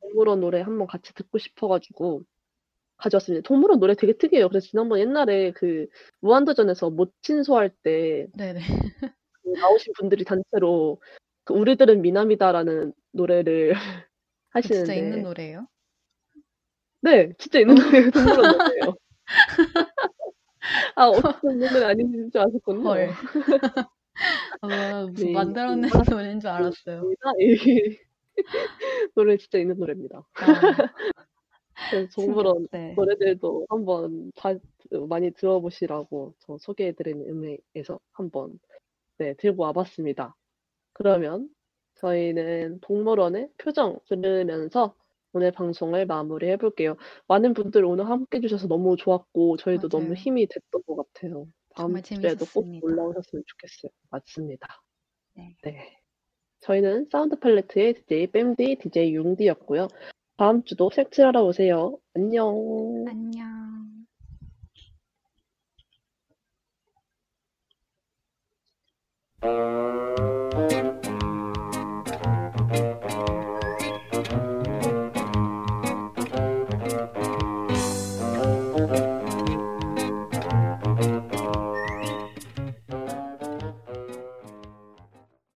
동물원 노래 한번 같이 듣고 싶어가지고 가져왔습니다. 동물원 노래 되게 특이해요. 그래서 지난번 옛날에 그 무한도전에서 모친소 할 때. 그 나오신 분들이 단체로 그 우리들은 미남이다라는 노래를 그 진짜 하시는데 있는 노래예요? 네, 진짜 있는 노래예요. 동물원 노래예요. 아, 어떤 노래 아닌지 아셨군요. 헐. 아, 네, 만들어낸 동물원 노래인 줄 알았어요. 이 노래 진짜 있는 노래입니다. 아, 그래서 동물원 네. 노래들도 한번 다 많이 들어보시라고 저 소개해드리는 의미에서 한번 네, 들고 와봤습니다. 그러면 저희는 동물원의 표정 들으면서 오늘 방송을 마무리해 볼게요. 많은 분들 오늘 함께 해 주셔서 너무 좋았고 저희도 너무 맞아요. 힘이 됐던 것 같아요. 다음 주에도 꼭 올라오셨으면 좋겠어요. 맞습니다. 네. 네. 저희는 사운드 팔레트의 DJ 뺨디, DJ 융디였고요. 다음 주도 색칠하러 오세요. 안녕. 안녕. Uh...